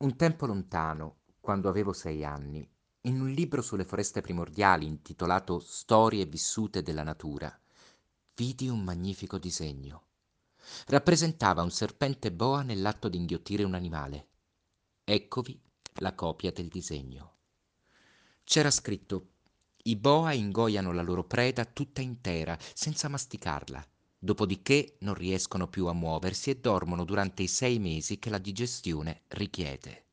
Un tempo lontano, quando avevo sei anni, in un libro sulle foreste primordiali intitolato Storie vissute della natura, vidi un magnifico disegno. Rappresentava un serpente boa nell'atto di inghiottire un animale. Eccovi la copia del disegno. C'era scritto i boa ingoiano la loro preda tutta intera, senza masticarla, dopodiché non riescono più a muoversi e dormono durante i sei mesi che la digestione richiede.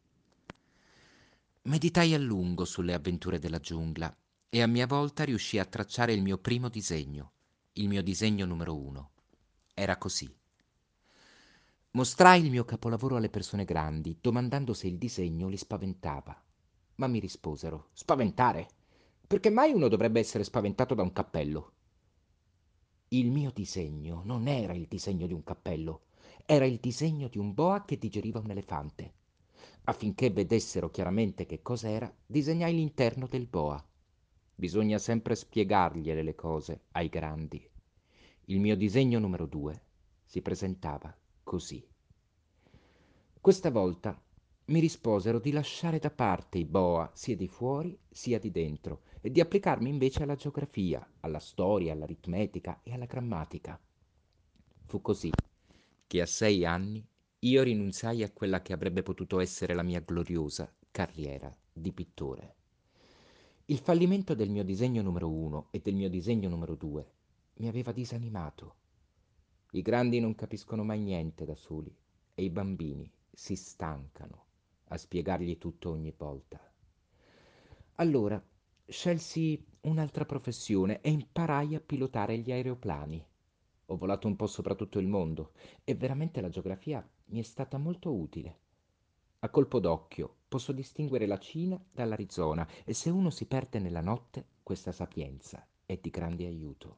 Meditai a lungo sulle avventure della giungla e a mia volta riuscii a tracciare il mio primo disegno, il mio disegno numero uno. Era così. Mostrai il mio capolavoro alle persone grandi, domandando se il disegno li spaventava. Ma mi risposero: Spaventare? Perché mai uno dovrebbe essere spaventato da un cappello? Il mio disegno non era il disegno di un cappello, era il disegno di un boa che digeriva un elefante. Affinché vedessero chiaramente che cos'era, disegnai l'interno del boa. Bisogna sempre spiegargliele le cose ai grandi. Il mio disegno numero due si presentava così. Questa volta mi risposero di lasciare da parte i boa sia di fuori sia di dentro e di applicarmi invece alla geografia, alla storia, all'aritmetica e alla grammatica. Fu così che a sei anni io rinunziai a quella che avrebbe potuto essere la mia gloriosa carriera di pittore. Il fallimento del mio disegno numero uno e del mio disegno numero due mi aveva disanimato. I grandi non capiscono mai niente da soli e i bambini si stancano a spiegargli tutto ogni volta. Allora scelsi un'altra professione e imparai a pilotare gli aeroplani. Ho volato un po' sopra tutto il mondo e veramente la geografia mi è stata molto utile. A colpo d'occhio posso distinguere la Cina dall'Arizona e se uno si perde nella notte, questa sapienza è di grande aiuto.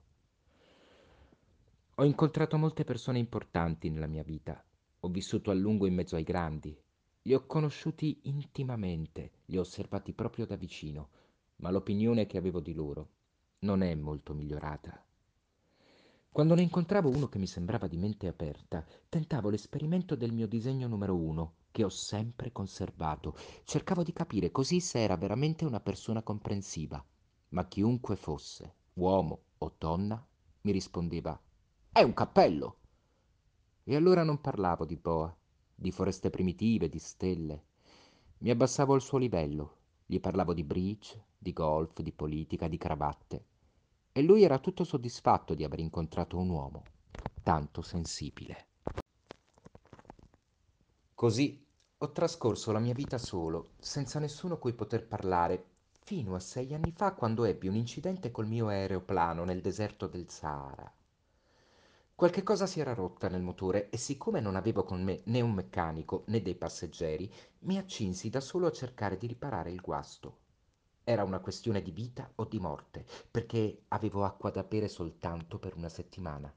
Ho incontrato molte persone importanti nella mia vita. Ho vissuto a lungo in mezzo ai grandi, li ho conosciuti intimamente, li ho osservati proprio da vicino, ma l'opinione che avevo di loro non è molto migliorata. Quando ne incontravo uno che mi sembrava di mente aperta, tentavo l'esperimento del mio disegno numero uno, che ho sempre conservato. Cercavo di capire così se era veramente una persona comprensiva. Ma chiunque fosse, uomo o donna, mi rispondeva: È un cappello! E allora non parlavo di boa, di foreste primitive, di stelle. Mi abbassavo al suo livello, gli parlavo di bridge, di golf, di politica, di cravatte. E lui era tutto soddisfatto di aver incontrato un uomo tanto sensibile. Così ho trascorso la mia vita solo, senza nessuno cui poter parlare, fino a sei anni fa quando ebbi un incidente col mio aeroplano nel deserto del Sahara. Qualche cosa si era rotta nel motore e siccome non avevo con me né un meccanico né dei passeggeri, mi accinsi da solo a cercare di riparare il guasto. Era una questione di vita o di morte, perché avevo acqua da bere soltanto per una settimana.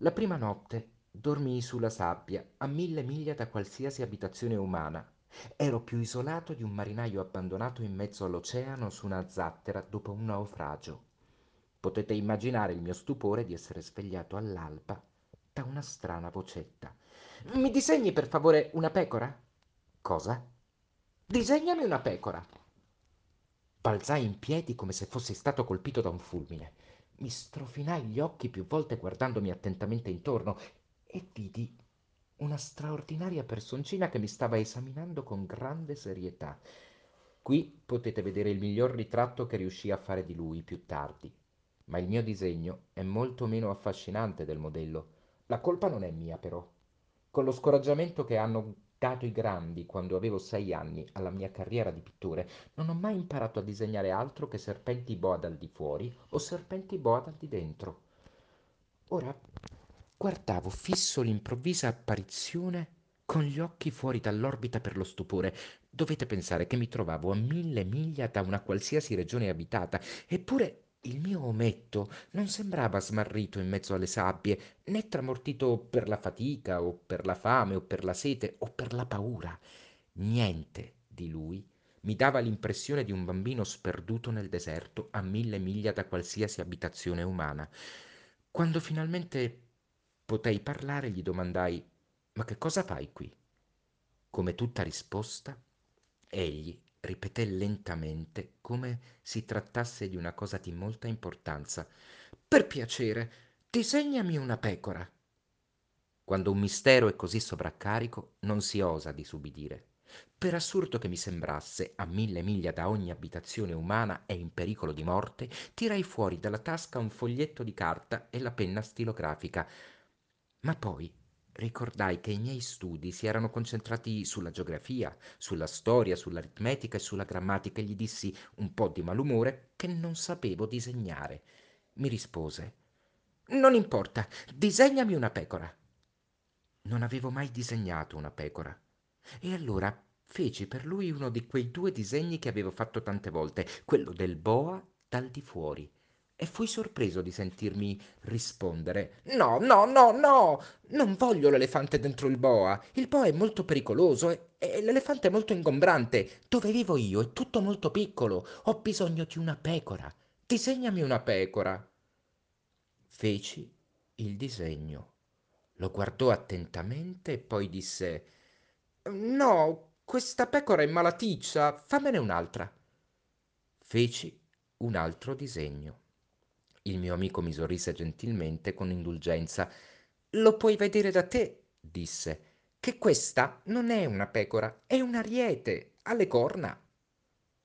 La prima notte dormii sulla sabbia, a mille miglia da qualsiasi abitazione umana. Ero più isolato di un marinaio abbandonato in mezzo all'oceano su una zattera dopo un naufragio. Potete immaginare il mio stupore di essere svegliato all'alba da una strana vocetta. Mi disegni per favore una pecora? Cosa? Disegnami una pecora. Balzai in piedi come se fossi stato colpito da un fulmine. Mi strofinai gli occhi più volte guardandomi attentamente intorno e vidi una straordinaria personcina che mi stava esaminando con grande serietà. Qui potete vedere il miglior ritratto che riuscii a fare di lui più tardi ma il mio disegno è molto meno affascinante del modello. La colpa non è mia, però. Con lo scoraggiamento che hanno dato i grandi quando avevo sei anni alla mia carriera di pittore, non ho mai imparato a disegnare altro che serpenti boa dal di fuori o serpenti boa dal di dentro. Ora guardavo fisso l'improvvisa apparizione con gli occhi fuori dall'orbita per lo stupore. Dovete pensare che mi trovavo a mille miglia da una qualsiasi regione abitata, eppure il mio ometto non sembrava smarrito in mezzo alle sabbie, né tramortito per la fatica o per la fame o per la sete o per la paura. Niente di lui mi dava l'impressione di un bambino sperduto nel deserto a mille miglia da qualsiasi abitazione umana. Quando finalmente potei parlare gli domandai Ma che cosa fai qui? Come tutta risposta, egli ripeté lentamente, come si trattasse di una cosa di molta importanza. Per piacere, disegnami una pecora. Quando un mistero è così sovraccarico, non si osa disubbidire. Per assurdo che mi sembrasse, a mille miglia da ogni abitazione umana e in pericolo di morte, tirai fuori dalla tasca un foglietto di carta e la penna stilografica. Ma poi ricordai che i miei studi si erano concentrati sulla geografia, sulla storia, sull'aritmetica e sulla grammatica e gli dissi, un po' di malumore, che non sapevo disegnare. Mi rispose: Non importa, disegnami una pecora. Non avevo mai disegnato una pecora. E allora feci per lui uno di quei due disegni che avevo fatto tante volte, quello del boa dal di fuori. E fui sorpreso di sentirmi rispondere: No, no, no, no! Non voglio l'elefante dentro il boa. Il boa è molto pericoloso e, e l'elefante è molto ingombrante. Dove vivo io è tutto molto piccolo. Ho bisogno di una pecora. Disegnami una pecora. Feci il disegno. Lo guardò attentamente e poi disse: No, questa pecora è malaticcia, fammene un'altra. Feci un altro disegno. Il mio amico mi sorrise gentilmente con indulgenza. Lo puoi vedere da te, disse, che questa non è una pecora, è un ariete, ha le corna.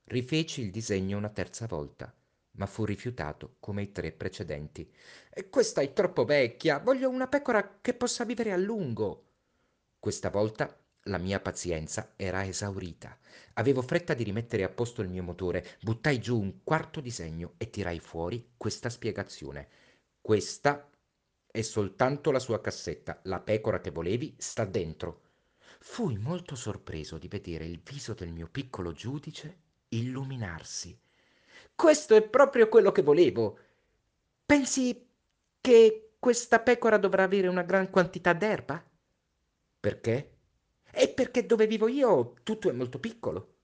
Rifeci il disegno una terza volta ma fu rifiutato come i tre precedenti. Questa è troppo vecchia, voglio una pecora che possa vivere a lungo. Questa volta la mia pazienza era esaurita. Avevo fretta di rimettere a posto il mio motore, buttai giù un quarto disegno e tirai fuori questa spiegazione. Questa è soltanto la sua cassetta, la pecora che volevi sta dentro. Fui molto sorpreso di vedere il viso del mio piccolo giudice illuminarsi. Questo è proprio quello che volevo. Pensi che questa pecora dovrà avere una gran quantità d'erba? Perché? E perché dove vivo io tutto è molto piccolo.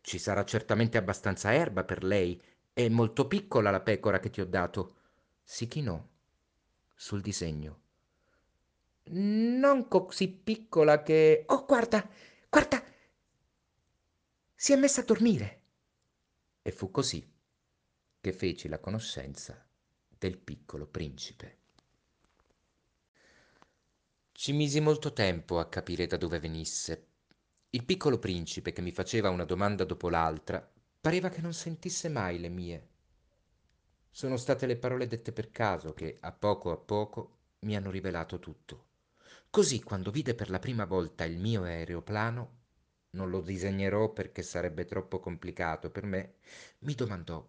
Ci sarà certamente abbastanza erba per lei. È molto piccola la pecora che ti ho dato. Si chinò sul disegno. Non così piccola che... Oh, guarda, guarda! Si è messa a dormire. E fu così che feci la conoscenza del piccolo principe. Ci misi molto tempo a capire da dove venisse. Il piccolo principe, che mi faceva una domanda dopo l'altra, pareva che non sentisse mai le mie. Sono state le parole dette per caso che, a poco a poco, mi hanno rivelato tutto. Così, quando vide per la prima volta il mio aeroplano, non lo disegnerò perché sarebbe troppo complicato per me, mi domandò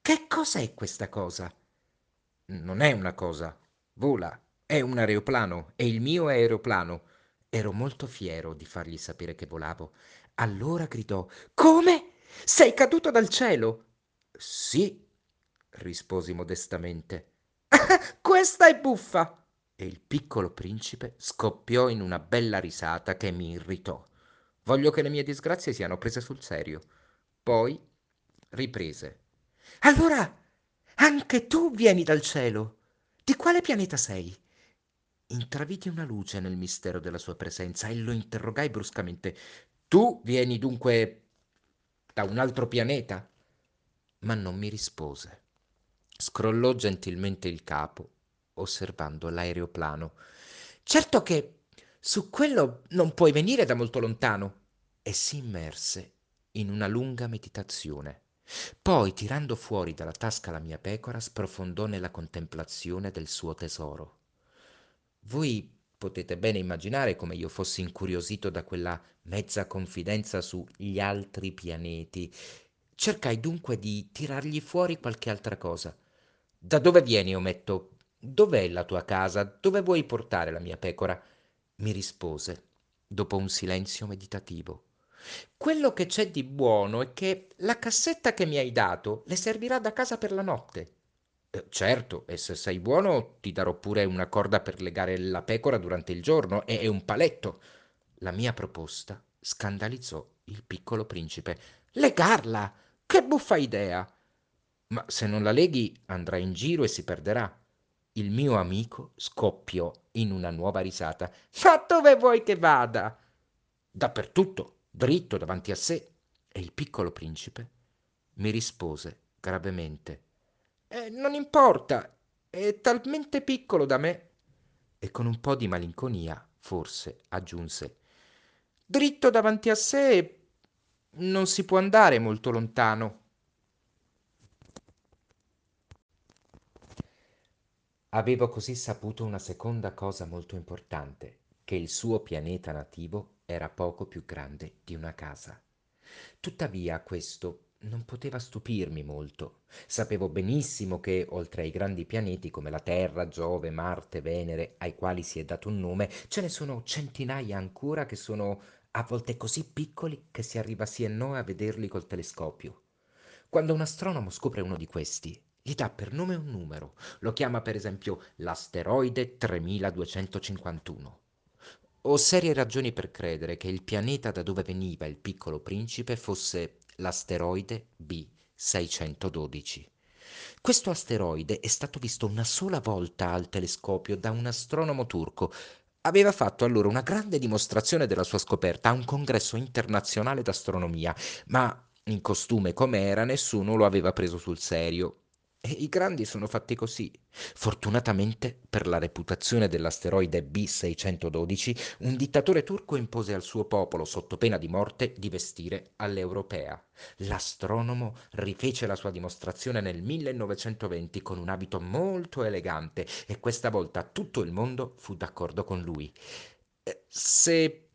che cos'è questa cosa? Non è una cosa, vola, è un aeroplano, è il mio aeroplano. Ero molto fiero di fargli sapere che volavo. Allora gridò: Come? Sei caduto dal cielo? Sì, risposi modestamente. Questa è buffa! E il piccolo principe scoppiò in una bella risata che mi irritò. Voglio che le mie disgrazie siano prese sul serio. Poi riprese. Allora anche tu vieni dal cielo. Di quale pianeta sei? Intravidi una luce nel mistero della sua presenza e lo interrogai bruscamente. Tu vieni dunque da un altro pianeta? Ma non mi rispose. Scrollò gentilmente il capo, osservando l'aeroplano. Certo che su quello non puoi venire da molto lontano. E si immerse in una lunga meditazione. Poi, tirando fuori dalla tasca la mia pecora, sprofondò nella contemplazione del suo tesoro. Voi potete bene immaginare come io fossi incuriosito da quella mezza confidenza sugli altri pianeti. Cercai dunque di tirargli fuori qualche altra cosa. Da dove vieni, ometto? Dov'è la tua casa? Dove vuoi portare la mia pecora? Mi rispose, dopo un silenzio meditativo. Quello che c'è di buono è che la cassetta che mi hai dato le servirà da casa per la notte. Eh, certo, e se sei buono ti darò pure una corda per legare la pecora durante il giorno e, e un paletto. La mia proposta scandalizzò il piccolo principe. Legarla? Che buffa idea! Ma se non la leghi andrà in giro e si perderà. Il mio amico scoppiò in una nuova risata. Ma dove vuoi che vada? dappertutto, dritto davanti a sé. E il piccolo principe mi rispose gravemente, eh, non importa, è talmente piccolo da me. E con un po' di malinconia, forse, aggiunse, dritto davanti a sé non si può andare molto lontano. Avevo così saputo una seconda cosa molto importante, che il suo pianeta nativo era poco più grande di una casa. Tuttavia questo non poteva stupirmi molto. Sapevo benissimo che, oltre ai grandi pianeti come la Terra, Giove, Marte, Venere, ai quali si è dato un nome, ce ne sono centinaia ancora che sono a volte così piccoli che si arriva sì e no a vederli col telescopio. Quando un astronomo scopre uno di questi, gli dà per nome un numero, lo chiama per esempio l'asteroide 3251. Ho serie ragioni per credere che il pianeta da dove veniva il piccolo principe fosse l'asteroide B612. Questo asteroide è stato visto una sola volta al telescopio da un astronomo turco. Aveva fatto allora una grande dimostrazione della sua scoperta a un congresso internazionale d'astronomia, ma in costume com'era nessuno lo aveva preso sul serio. E i grandi sono fatti così. Fortunatamente per la reputazione dell'asteroide B612, un dittatore turco impose al suo popolo, sotto pena di morte, di vestire all'europea. L'astronomo rifece la sua dimostrazione nel 1920 con un abito molto elegante e questa volta tutto il mondo fu d'accordo con lui. Eh, Se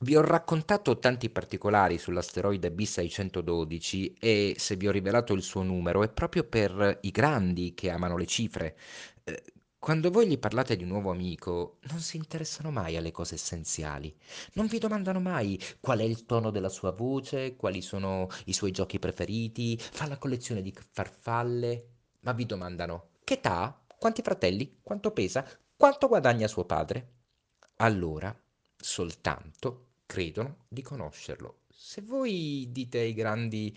vi ho raccontato tanti particolari sull'asteroide B612 e se vi ho rivelato il suo numero è proprio per i grandi che amano le cifre. Eh, Quando voi gli parlate di un nuovo amico, non si interessano mai alle cose essenziali. Non vi domandano mai qual è il tono della sua voce, quali sono i suoi giochi preferiti, fa la collezione di farfalle, ma vi domandano che età ha, quanti fratelli, quanto pesa, quanto guadagna suo padre. Allora, soltanto credono di conoscerlo. Se voi dite ai grandi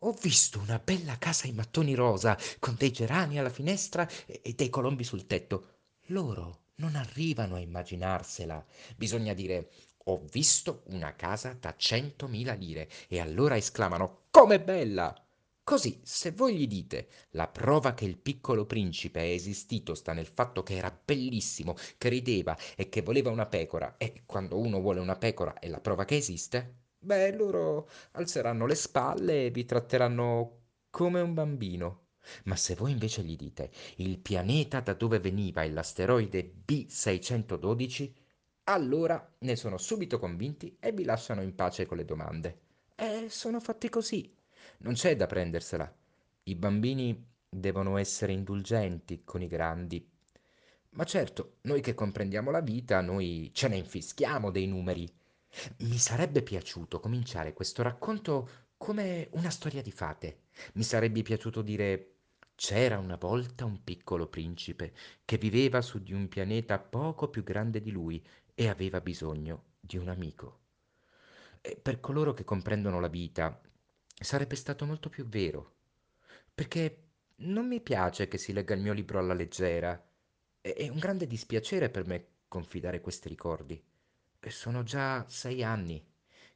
ho visto una bella casa in mattoni rosa con dei gerani alla finestra e dei colombi sul tetto, loro non arrivano a immaginarsela. Bisogna dire ho visto una casa da centomila lire e allora esclamano com'è bella! Così, se voi gli dite la prova che il piccolo principe è esistito sta nel fatto che era bellissimo, che rideva e che voleva una pecora, e quando uno vuole una pecora è la prova che esiste, beh, loro alzeranno le spalle e vi tratteranno come un bambino. Ma se voi invece gli dite il pianeta da dove veniva è l'asteroide B612, allora ne sono subito convinti e vi lasciano in pace con le domande. E sono fatti così. Non c'è da prendersela. I bambini devono essere indulgenti con i grandi. Ma certo, noi che comprendiamo la vita, noi ce ne infischiamo dei numeri. Mi sarebbe piaciuto cominciare questo racconto come una storia di fate. Mi sarebbe piaciuto dire c'era una volta un piccolo principe che viveva su di un pianeta poco più grande di lui e aveva bisogno di un amico. E per coloro che comprendono la vita sarebbe stato molto più vero, perché non mi piace che si legga il mio libro alla leggera. È un grande dispiacere per me confidare questi ricordi. Sono già sei anni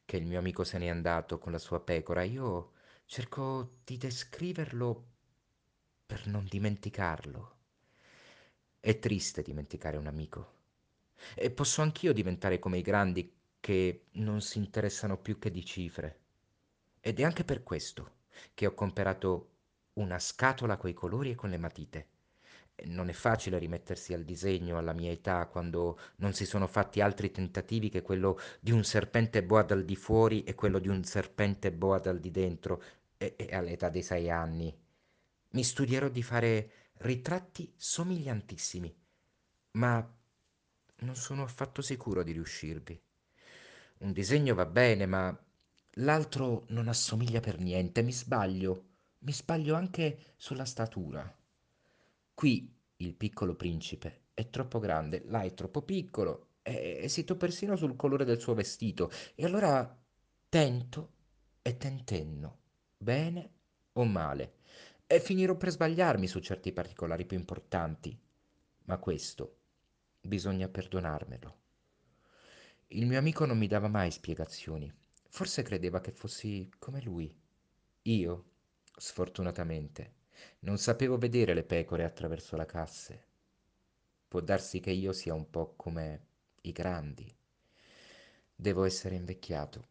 che il mio amico se n'è andato con la sua pecora. Io cerco di descriverlo per non dimenticarlo. È triste dimenticare un amico. E posso anch'io diventare come i grandi che non si interessano più che di cifre. Ed è anche per questo che ho comprato una scatola coi colori e con le matite. Non è facile rimettersi al disegno alla mia età quando non si sono fatti altri tentativi che quello di un serpente boa dal di fuori e quello di un serpente boa dal di dentro e, e all'età dei sei anni. Mi studierò di fare ritratti somigliantissimi, ma non sono affatto sicuro di riuscirvi. Un disegno va bene, ma l'altro non assomiglia per niente, mi sbaglio. Mi sbaglio anche sulla statura. Qui il piccolo principe è troppo grande, là è troppo piccolo, e esito persino sul colore del suo vestito. E allora tento e tentenno, bene o male, e finirò per sbagliarmi su certi particolari più importanti. Ma questo bisogna perdonarmelo. Il mio amico non mi dava mai spiegazioni. Forse credeva che fossi come lui. Io, sfortunatamente, non sapevo vedere le pecore attraverso la casse. Può darsi che io sia un po' come i grandi. Devo essere invecchiato.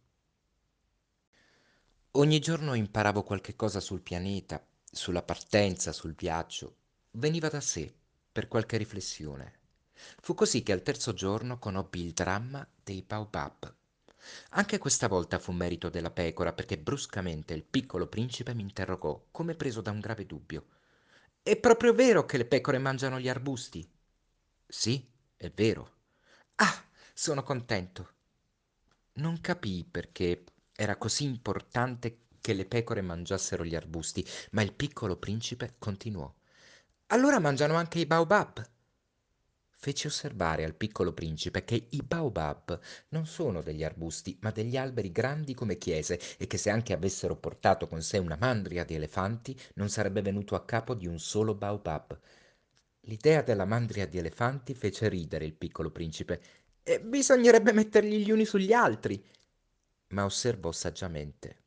Ogni giorno imparavo qualche cosa sul pianeta, sulla partenza, sul viaggio. Veniva da sé, per qualche riflessione. Fu così che al terzo giorno conobbi il dramma dei Baobab. Anche questa volta fu merito della pecora perché bruscamente il piccolo principe mi interrogò, come preso da un grave dubbio. È proprio vero che le pecore mangiano gli arbusti? Sì, è vero. Ah, sono contento. Non capii perché era così importante che le pecore mangiassero gli arbusti, ma il piccolo principe continuò. Allora mangiano anche i baobab. Feci osservare al piccolo principe che i baobab non sono degli arbusti, ma degli alberi grandi come chiese e che se anche avessero portato con sé una mandria di elefanti non sarebbe venuto a capo di un solo baobab. L'idea della mandria di elefanti fece ridere il piccolo principe. E bisognerebbe metterli gli uni sugli altri. Ma osservò saggiamente.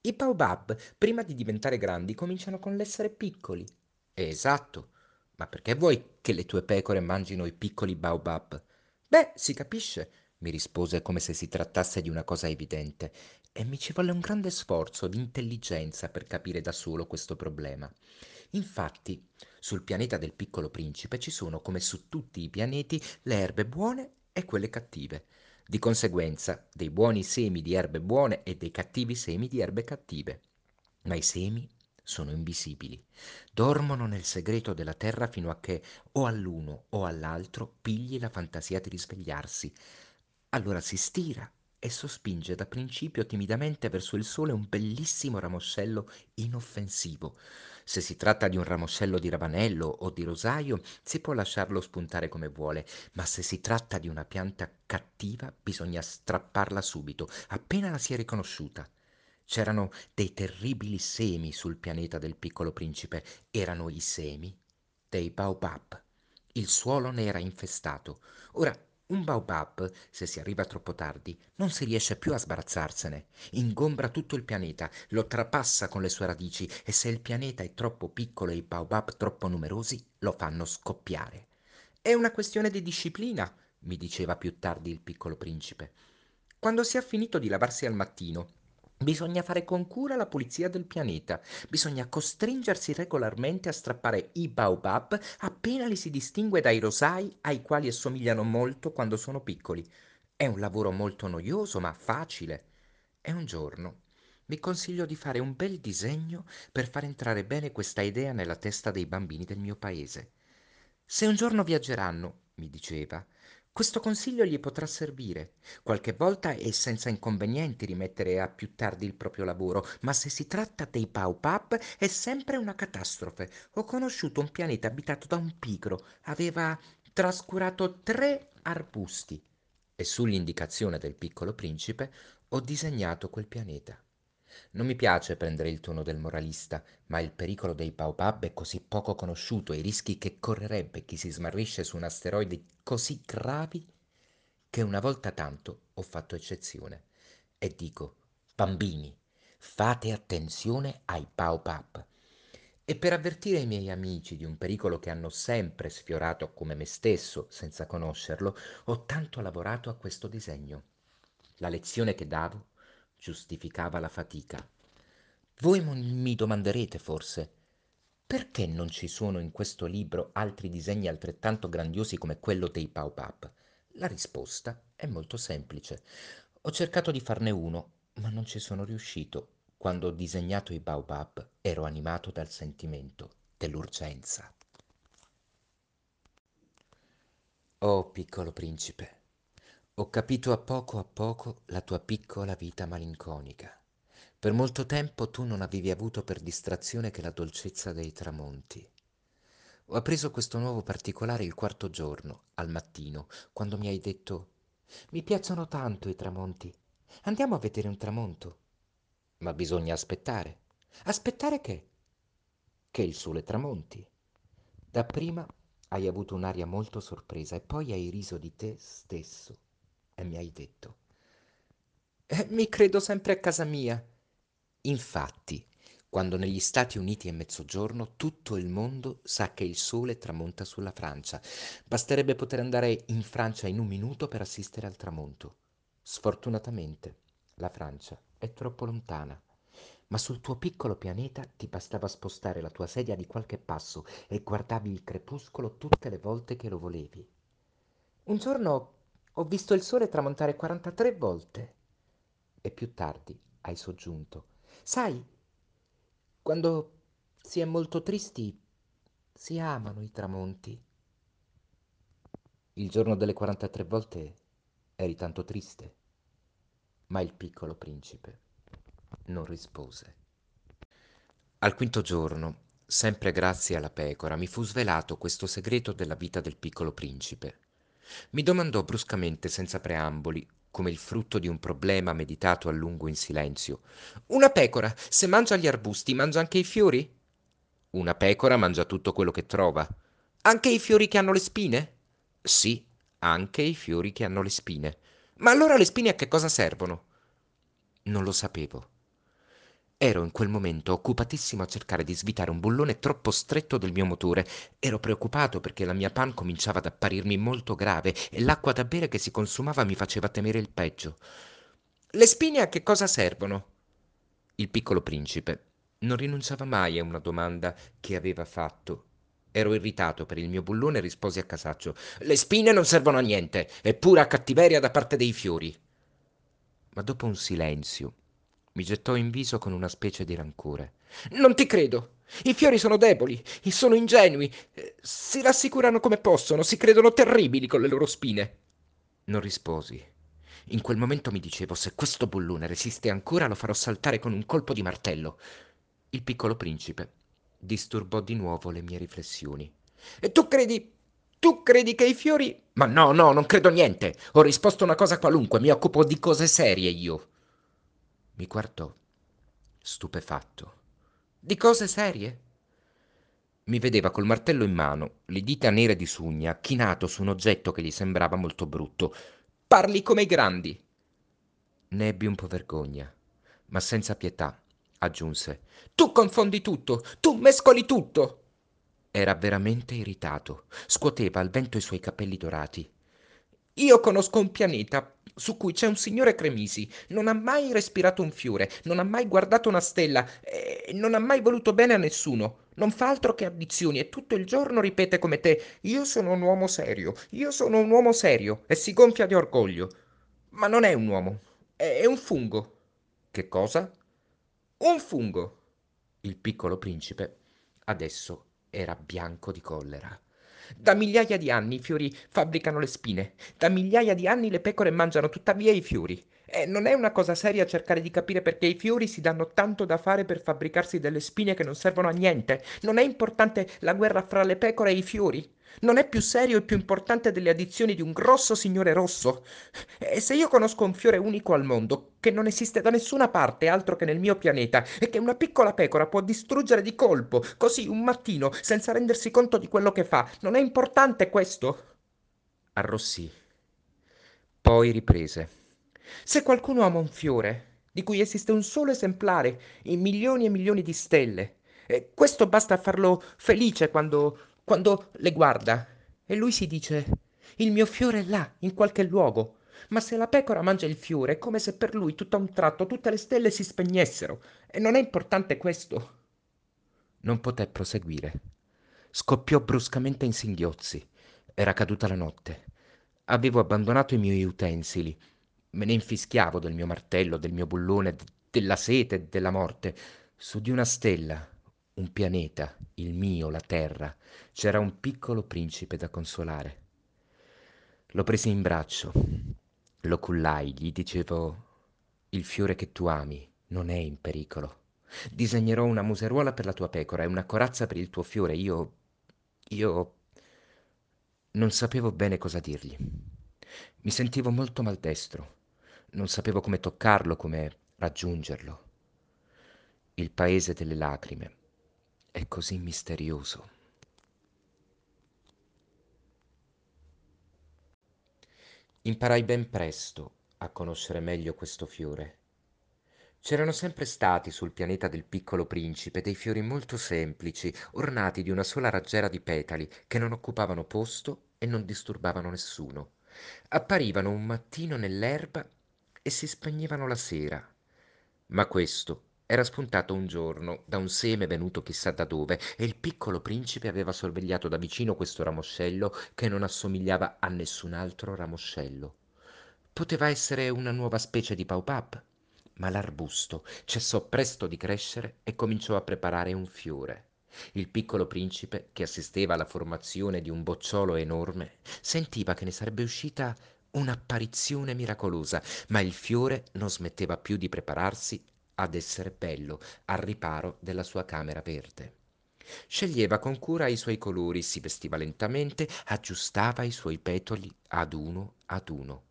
I baobab, prima di diventare grandi, cominciano con l'essere piccoli. Esatto. Ma perché vuoi che le tue pecore mangino i piccoli baobab? Beh, si capisce, mi rispose come se si trattasse di una cosa evidente, e mi ci volle un grande sforzo di intelligenza per capire da solo questo problema. Infatti, sul pianeta del piccolo principe ci sono, come su tutti i pianeti, le erbe buone e quelle cattive. Di conseguenza, dei buoni semi di erbe buone e dei cattivi semi di erbe cattive. Ma i semi sono invisibili. Dormono nel segreto della terra fino a che o all'uno o all'altro pigli la fantasia di risvegliarsi. Allora si stira e sospinge da principio timidamente verso il sole un bellissimo ramoscello inoffensivo. Se si tratta di un ramoscello di ravanello o di rosaio, si può lasciarlo spuntare come vuole, ma se si tratta di una pianta cattiva, bisogna strapparla subito, appena la si è riconosciuta. C'erano dei terribili semi sul pianeta del piccolo principe, erano i semi dei baobab. Il suolo ne era infestato. Ora, un baobab, se si arriva troppo tardi, non si riesce più a sbarazzarsene. Ingombra tutto il pianeta, lo trapassa con le sue radici e se il pianeta è troppo piccolo e i baobab troppo numerosi, lo fanno scoppiare. È una questione di disciplina, mi diceva più tardi il piccolo principe. Quando si è finito di lavarsi al mattino, Bisogna fare con cura la pulizia del pianeta, bisogna costringersi regolarmente a strappare i baobab appena li si distingue dai rosai ai quali assomigliano molto quando sono piccoli. È un lavoro molto noioso, ma facile. E un giorno vi consiglio di fare un bel disegno per far entrare bene questa idea nella testa dei bambini del mio paese. Se un giorno viaggeranno, mi diceva, questo consiglio gli potrà servire. Qualche volta è senza inconvenienti rimettere a più tardi il proprio lavoro, ma se si tratta dei Baobab è sempre una catastrofe. Ho conosciuto un pianeta abitato da un pigro. Aveva trascurato tre arbusti. E sull'indicazione del piccolo principe ho disegnato quel pianeta. Non mi piace prendere il tono del moralista, ma il pericolo dei baobab è così poco conosciuto e i rischi che correrebbe chi si smarrisce su un asteroide così gravi che una volta tanto ho fatto eccezione. E dico, bambini, fate attenzione ai baobab. E per avvertire i miei amici di un pericolo che hanno sempre sfiorato come me stesso, senza conoscerlo, ho tanto lavorato a questo disegno. La lezione che davo giustificava la fatica. Voi mi domanderete forse, perché non ci sono in questo libro altri disegni altrettanto grandiosi come quello dei Baobab? La risposta è molto semplice. Ho cercato di farne uno, ma non ci sono riuscito. Quando ho disegnato i Baobab ero animato dal sentimento dell'urgenza. Oh piccolo principe, ho capito a poco a poco la tua piccola vita malinconica. Per molto tempo tu non avevi avuto per distrazione che la dolcezza dei tramonti. Ho appreso questo nuovo particolare il quarto giorno, al mattino, quando mi hai detto Mi piacciono tanto i tramonti. Andiamo a vedere un tramonto. Ma bisogna aspettare. Aspettare che? Che il sole tramonti. Dapprima hai avuto un'aria molto sorpresa e poi hai riso di te stesso e mi hai detto. Eh, mi credo sempre a casa mia. Infatti, quando negli Stati Uniti è mezzogiorno, tutto il mondo sa che il sole tramonta sulla Francia. Basterebbe poter andare in Francia in un minuto per assistere al tramonto. Sfortunatamente, la Francia è troppo lontana. Ma sul tuo piccolo pianeta ti bastava spostare la tua sedia di qualche passo e guardavi il crepuscolo tutte le volte che lo volevi. Un giorno ho visto il sole tramontare 43 volte. E più tardi hai soggiunto. Sai, quando si è molto tristi, si amano i tramonti. Il giorno delle 43 volte eri tanto triste, ma il piccolo principe non rispose. Al quinto giorno, sempre grazie alla pecora, mi fu svelato questo segreto della vita del piccolo principe. Mi domandò bruscamente, senza preamboli, come il frutto di un problema meditato a lungo in silenzio. Una pecora, se mangia gli arbusti, mangia anche i fiori? Una pecora mangia tutto quello che trova. Anche i fiori che hanno le spine? Sì, anche i fiori che hanno le spine. Ma allora le spine a che cosa servono? Non lo sapevo. Ero in quel momento occupatissimo a cercare di svitare un bullone troppo stretto del mio motore. Ero preoccupato perché la mia pan cominciava ad apparirmi molto grave e l'acqua da bere che si consumava mi faceva temere il peggio. Le spine a che cosa servono? Il piccolo principe non rinunciava mai a una domanda che aveva fatto. Ero irritato per il mio bullone e risposi a casaccio. Le spine non servono a niente, è pura cattiveria da parte dei fiori. Ma dopo un silenzio mi gettò in viso con una specie di rancore. Non ti credo. I fiori sono deboli, sono ingenui, si rassicurano come possono, si credono terribili con le loro spine. Non risposi. In quel momento mi dicevo, se questo bullone resiste ancora, lo farò saltare con un colpo di martello. Il piccolo principe disturbò di nuovo le mie riflessioni. E tu credi tu credi che i fiori. Ma no, no, non credo niente. Ho risposto una cosa qualunque, mi occupo di cose serie io. Mi guardò, stupefatto. Di cose serie? Mi vedeva col martello in mano, le dita nere di sugna, chinato su un oggetto che gli sembrava molto brutto. Parli come i grandi. Ne ebbi un po' vergogna, ma senza pietà, aggiunse. Tu confondi tutto, tu mescoli tutto. Era veramente irritato, scuoteva al vento i suoi capelli dorati. Io conosco un pianeta su cui c'è un signore Cremisi, non ha mai respirato un fiore, non ha mai guardato una stella e non ha mai voluto bene a nessuno. Non fa altro che addizioni e tutto il giorno ripete come te: Io sono un uomo serio, io sono un uomo serio e si gonfia di orgoglio. Ma non è un uomo, è un fungo. Che cosa? Un fungo. Il piccolo principe adesso era bianco di collera. Da migliaia di anni i fiori fabbricano le spine, da migliaia di anni le pecore mangiano tuttavia i fiori. E non è una cosa seria cercare di capire perché i fiori si danno tanto da fare per fabbricarsi delle spine che non servono a niente. Non è importante la guerra fra le pecore e i fiori? Non è più serio e più importante delle addizioni di un grosso signore rosso? E se io conosco un fiore unico al mondo, che non esiste da nessuna parte altro che nel mio pianeta, e che una piccola pecora può distruggere di colpo, così un mattino, senza rendersi conto di quello che fa, non è importante questo? Arrossì. Poi riprese. Se qualcuno ama un fiore, di cui esiste un solo esemplare in milioni e milioni di stelle, e questo basta a farlo felice quando quando le guarda e lui si dice il mio fiore è là, in qualche luogo. Ma se la pecora mangia il fiore, è come se per lui tutto a un tratto tutte le stelle si spegnessero. E non è importante questo. Non poté proseguire. Scoppiò bruscamente in singhiozzi. Era caduta la notte. Avevo abbandonato i miei utensili. Me ne infischiavo del mio martello, del mio bullone, della sete, della morte. Su di una stella, un pianeta, il mio, la Terra, c'era un piccolo principe da consolare. Lo presi in braccio, lo cullai, gli dicevo il fiore che tu ami non è in pericolo. Disegnerò una museruola per la tua pecora e una corazza per il tuo fiore. Io. io. non sapevo bene cosa dirgli. Mi sentivo molto maldestro. Non sapevo come toccarlo, come raggiungerlo. Il paese delle lacrime è così misterioso. Imparai ben presto a conoscere meglio questo fiore. C'erano sempre stati sul pianeta del Piccolo Principe dei fiori molto semplici, ornati di una sola raggiera di petali, che non occupavano posto e non disturbavano nessuno. Apparivano un mattino nell'erba e si spegnevano la sera. Ma questo era spuntato un giorno da un seme venuto chissà da dove e il piccolo principe aveva sorvegliato da vicino questo ramoscello che non assomigliava a nessun altro ramoscello. Poteva essere una nuova specie di paupap, ma l'arbusto cessò presto di crescere e cominciò a preparare un fiore. Il piccolo principe, che assisteva alla formazione di un bocciolo enorme, sentiva che ne sarebbe uscita un'apparizione miracolosa, ma il fiore non smetteva più di prepararsi ad essere bello, al riparo della sua camera verde. Sceglieva con cura i suoi colori, si vestiva lentamente, aggiustava i suoi petali ad uno ad uno.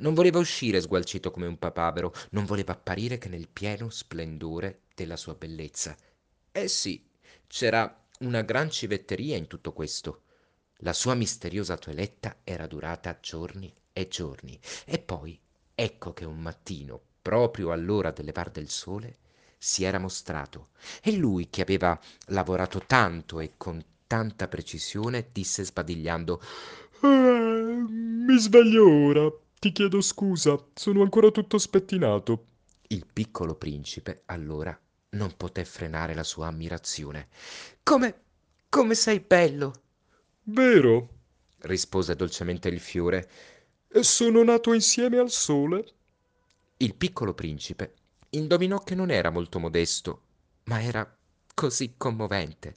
Non voleva uscire sgualcito come un papavero, non voleva apparire che nel pieno splendore della sua bellezza. Eh sì, c'era una gran civetteria in tutto questo. La sua misteriosa toeletta era durata giorni e giorni. E poi, ecco che un mattino, proprio all'ora del levar del sole, si era mostrato e lui, che aveva lavorato tanto e con tanta precisione, disse sbadigliando eh, Mi sveglio ora. Ti chiedo scusa, sono ancora tutto spettinato. Il piccolo principe, allora, non poté frenare la sua ammirazione. Come. come sei bello! Vero? rispose dolcemente il fiore. E sono nato insieme al sole? Il piccolo principe indovinò che non era molto modesto, ma era così commovente.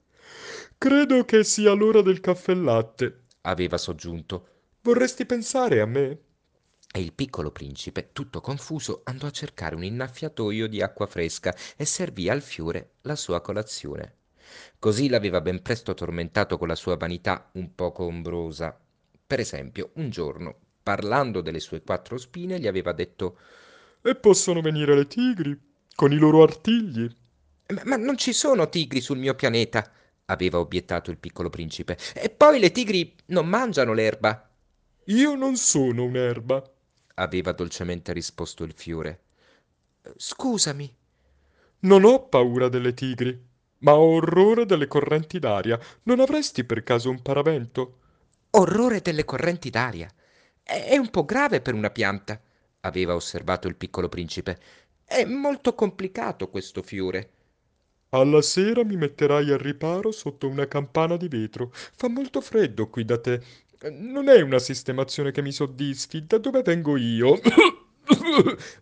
Credo che sia l'ora del caffè latte, aveva soggiunto. Vorresti pensare a me? E il piccolo principe, tutto confuso, andò a cercare un innaffiatoio di acqua fresca e servì al fiore la sua colazione. Così l'aveva ben presto tormentato con la sua vanità un poco ombrosa. Per esempio, un giorno, parlando delle sue quattro spine, gli aveva detto e possono venire le tigri, con i loro artigli. Ma, ma non ci sono tigri sul mio pianeta, aveva obiettato il piccolo principe. E poi le tigri non mangiano l'erba. Io non sono un'erba, aveva dolcemente risposto il fiore. Scusami. Non ho paura delle tigri, ma ho orrore delle correnti d'aria. Non avresti per caso un paravento? Orrore delle correnti d'aria? È un po' grave per una pianta aveva osservato il piccolo principe. È molto complicato questo fiore. Alla sera mi metterai al riparo sotto una campana di vetro. Fa molto freddo qui da te. Non è una sistemazione che mi soddisfi. Da dove vengo io?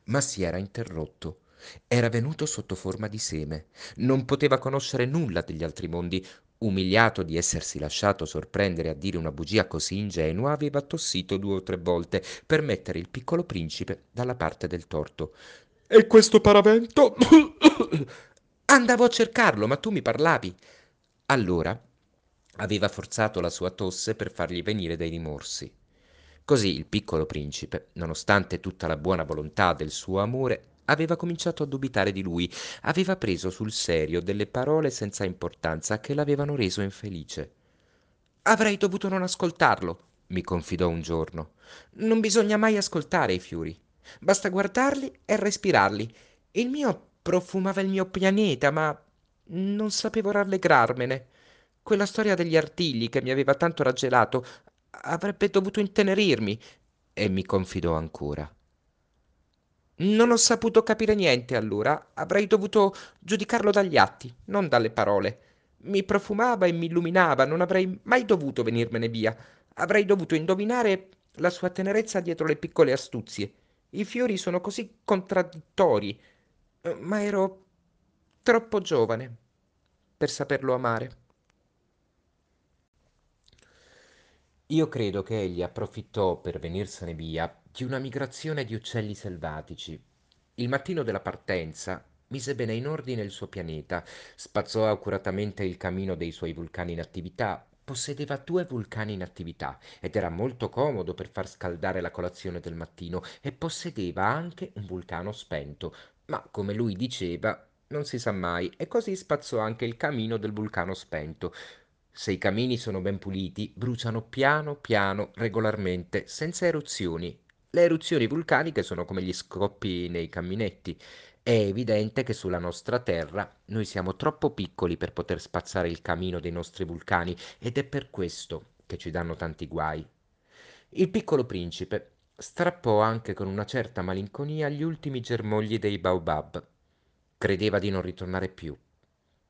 Ma si era interrotto. Era venuto sotto forma di seme. Non poteva conoscere nulla degli altri mondi. Umiliato di essersi lasciato sorprendere a dire una bugia così ingenua, aveva tossito due o tre volte per mettere il piccolo principe dalla parte del torto. E questo paravento? Andavo a cercarlo, ma tu mi parlavi. Allora aveva forzato la sua tosse per fargli venire dei rimorsi. Così il piccolo principe, nonostante tutta la buona volontà del suo amore, aveva cominciato a dubitare di lui, aveva preso sul serio delle parole senza importanza che l'avevano reso infelice. Avrei dovuto non ascoltarlo, mi confidò un giorno. Non bisogna mai ascoltare i fiori. Basta guardarli e respirarli. Il mio profumava il mio pianeta, ma non sapevo rallegrarmene. Quella storia degli artigli che mi aveva tanto raggelato avrebbe dovuto intenerirmi. E mi confidò ancora. Non ho saputo capire niente allora, avrei dovuto giudicarlo dagli atti, non dalle parole. Mi profumava e mi illuminava, non avrei mai dovuto venirmene via. Avrei dovuto indovinare la sua tenerezza dietro le piccole astuzie. I fiori sono così contraddittori, ma ero troppo giovane per saperlo amare. Io credo che egli approfittò per venirsene via di una migrazione di uccelli selvatici. Il mattino della partenza mise bene in ordine il suo pianeta, spazzò accuratamente il camino dei suoi vulcani in attività, possedeva due vulcani in attività ed era molto comodo per far scaldare la colazione del mattino e possedeva anche un vulcano spento, ma come lui diceva non si sa mai e così spazzò anche il camino del vulcano spento Se i camini sono ben puliti, bruciano piano piano, regolarmente, senza eruzioni. Le eruzioni vulcaniche sono come gli scoppi nei caminetti. È evidente che sulla nostra Terra noi siamo troppo piccoli per poter spazzare il camino dei nostri vulcani ed è per questo che ci danno tanti guai. Il piccolo principe strappò anche con una certa malinconia gli ultimi germogli dei baobab. Credeva di non ritornare più,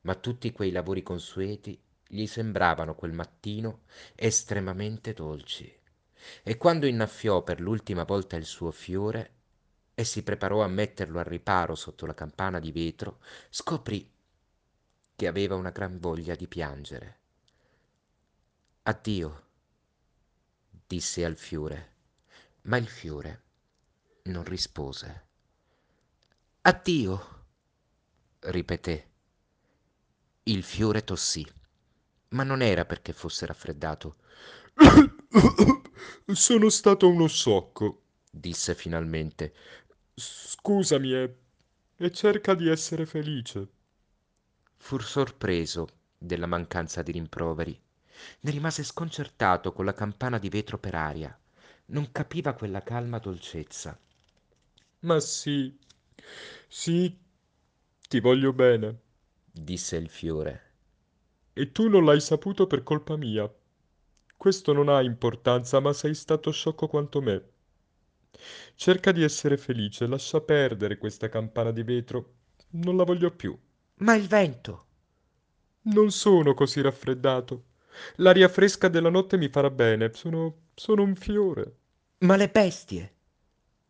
ma tutti quei lavori consueti gli sembravano quel mattino estremamente dolci. E quando innaffiò per l'ultima volta il suo fiore e si preparò a metterlo al riparo sotto la campana di vetro, scoprì che aveva una gran voglia di piangere. Addio, disse al fiore ma il fiore non rispose. Addio, ripeté. Il fiore tossì, ma non era perché fosse raffreddato. Sono stato uno sciocco, disse finalmente. Scusami e, e cerca di essere felice. Fu sorpreso della mancanza di rimproveri. Ne rimase sconcertato con la campana di vetro per aria non capiva quella calma dolcezza. Ma sì, sì, ti voglio bene, disse il fiore. E tu non l'hai saputo per colpa mia. Questo non ha importanza, ma sei stato sciocco quanto me. Cerca di essere felice, lascia perdere questa campana di vetro. Non la voglio più. Ma il vento. Non sono così raffreddato. L'aria fresca della notte mi farà bene. Sono, sono un fiore. Ma le bestie?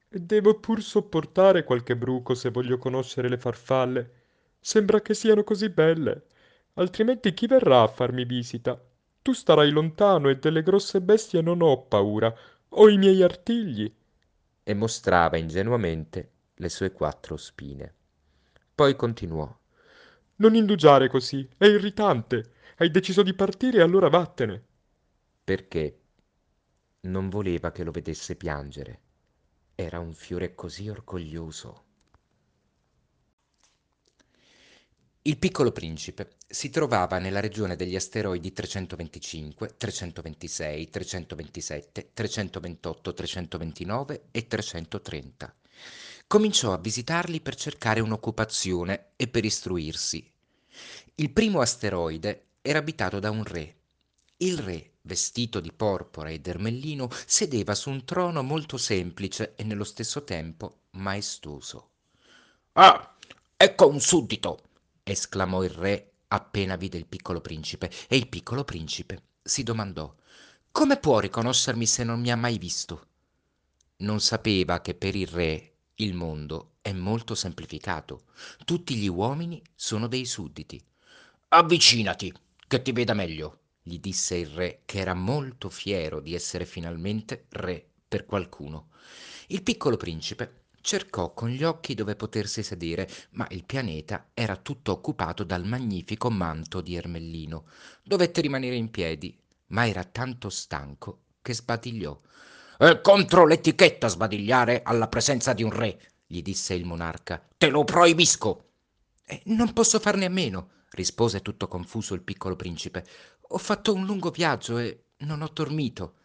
E devo pur sopportare qualche bruco se voglio conoscere le farfalle. Sembra che siano così belle. Altrimenti chi verrà a farmi visita? Tu starai lontano e delle grosse bestie non ho paura. Ho i miei artigli. E mostrava ingenuamente le sue quattro spine. Poi continuò. Non indugiare così, è irritante. Hai deciso di partire e allora vattene. Perché? Non voleva che lo vedesse piangere. Era un fiore così orgoglioso. Il piccolo principe si trovava nella regione degli asteroidi 325, 326, 327, 328, 329 e 330. Cominciò a visitarli per cercare un'occupazione e per istruirsi. Il primo asteroide era abitato da un re. Il re vestito di porpora ed ermellino, sedeva su un trono molto semplice e nello stesso tempo maestoso. Ah, ecco un suddito! Esclamò il re appena vide il piccolo principe, e il piccolo principe si domandò come può riconoscermi se non mi ha mai visto? Non sapeva che per il re il mondo è molto semplificato. Tutti gli uomini sono dei sudditi. Avvicinati, che ti veda meglio gli disse il re, che era molto fiero di essere finalmente re per qualcuno. Il piccolo principe cercò con gli occhi dove potersi sedere, ma il pianeta era tutto occupato dal magnifico manto di Ermellino. Dovette rimanere in piedi, ma era tanto stanco che sbadigliò. È contro l'etichetta sbadigliare alla presenza di un re, gli disse il monarca. Te lo proibisco. Non posso farne a meno, rispose tutto confuso il piccolo principe. Ho fatto un lungo viaggio e non ho dormito.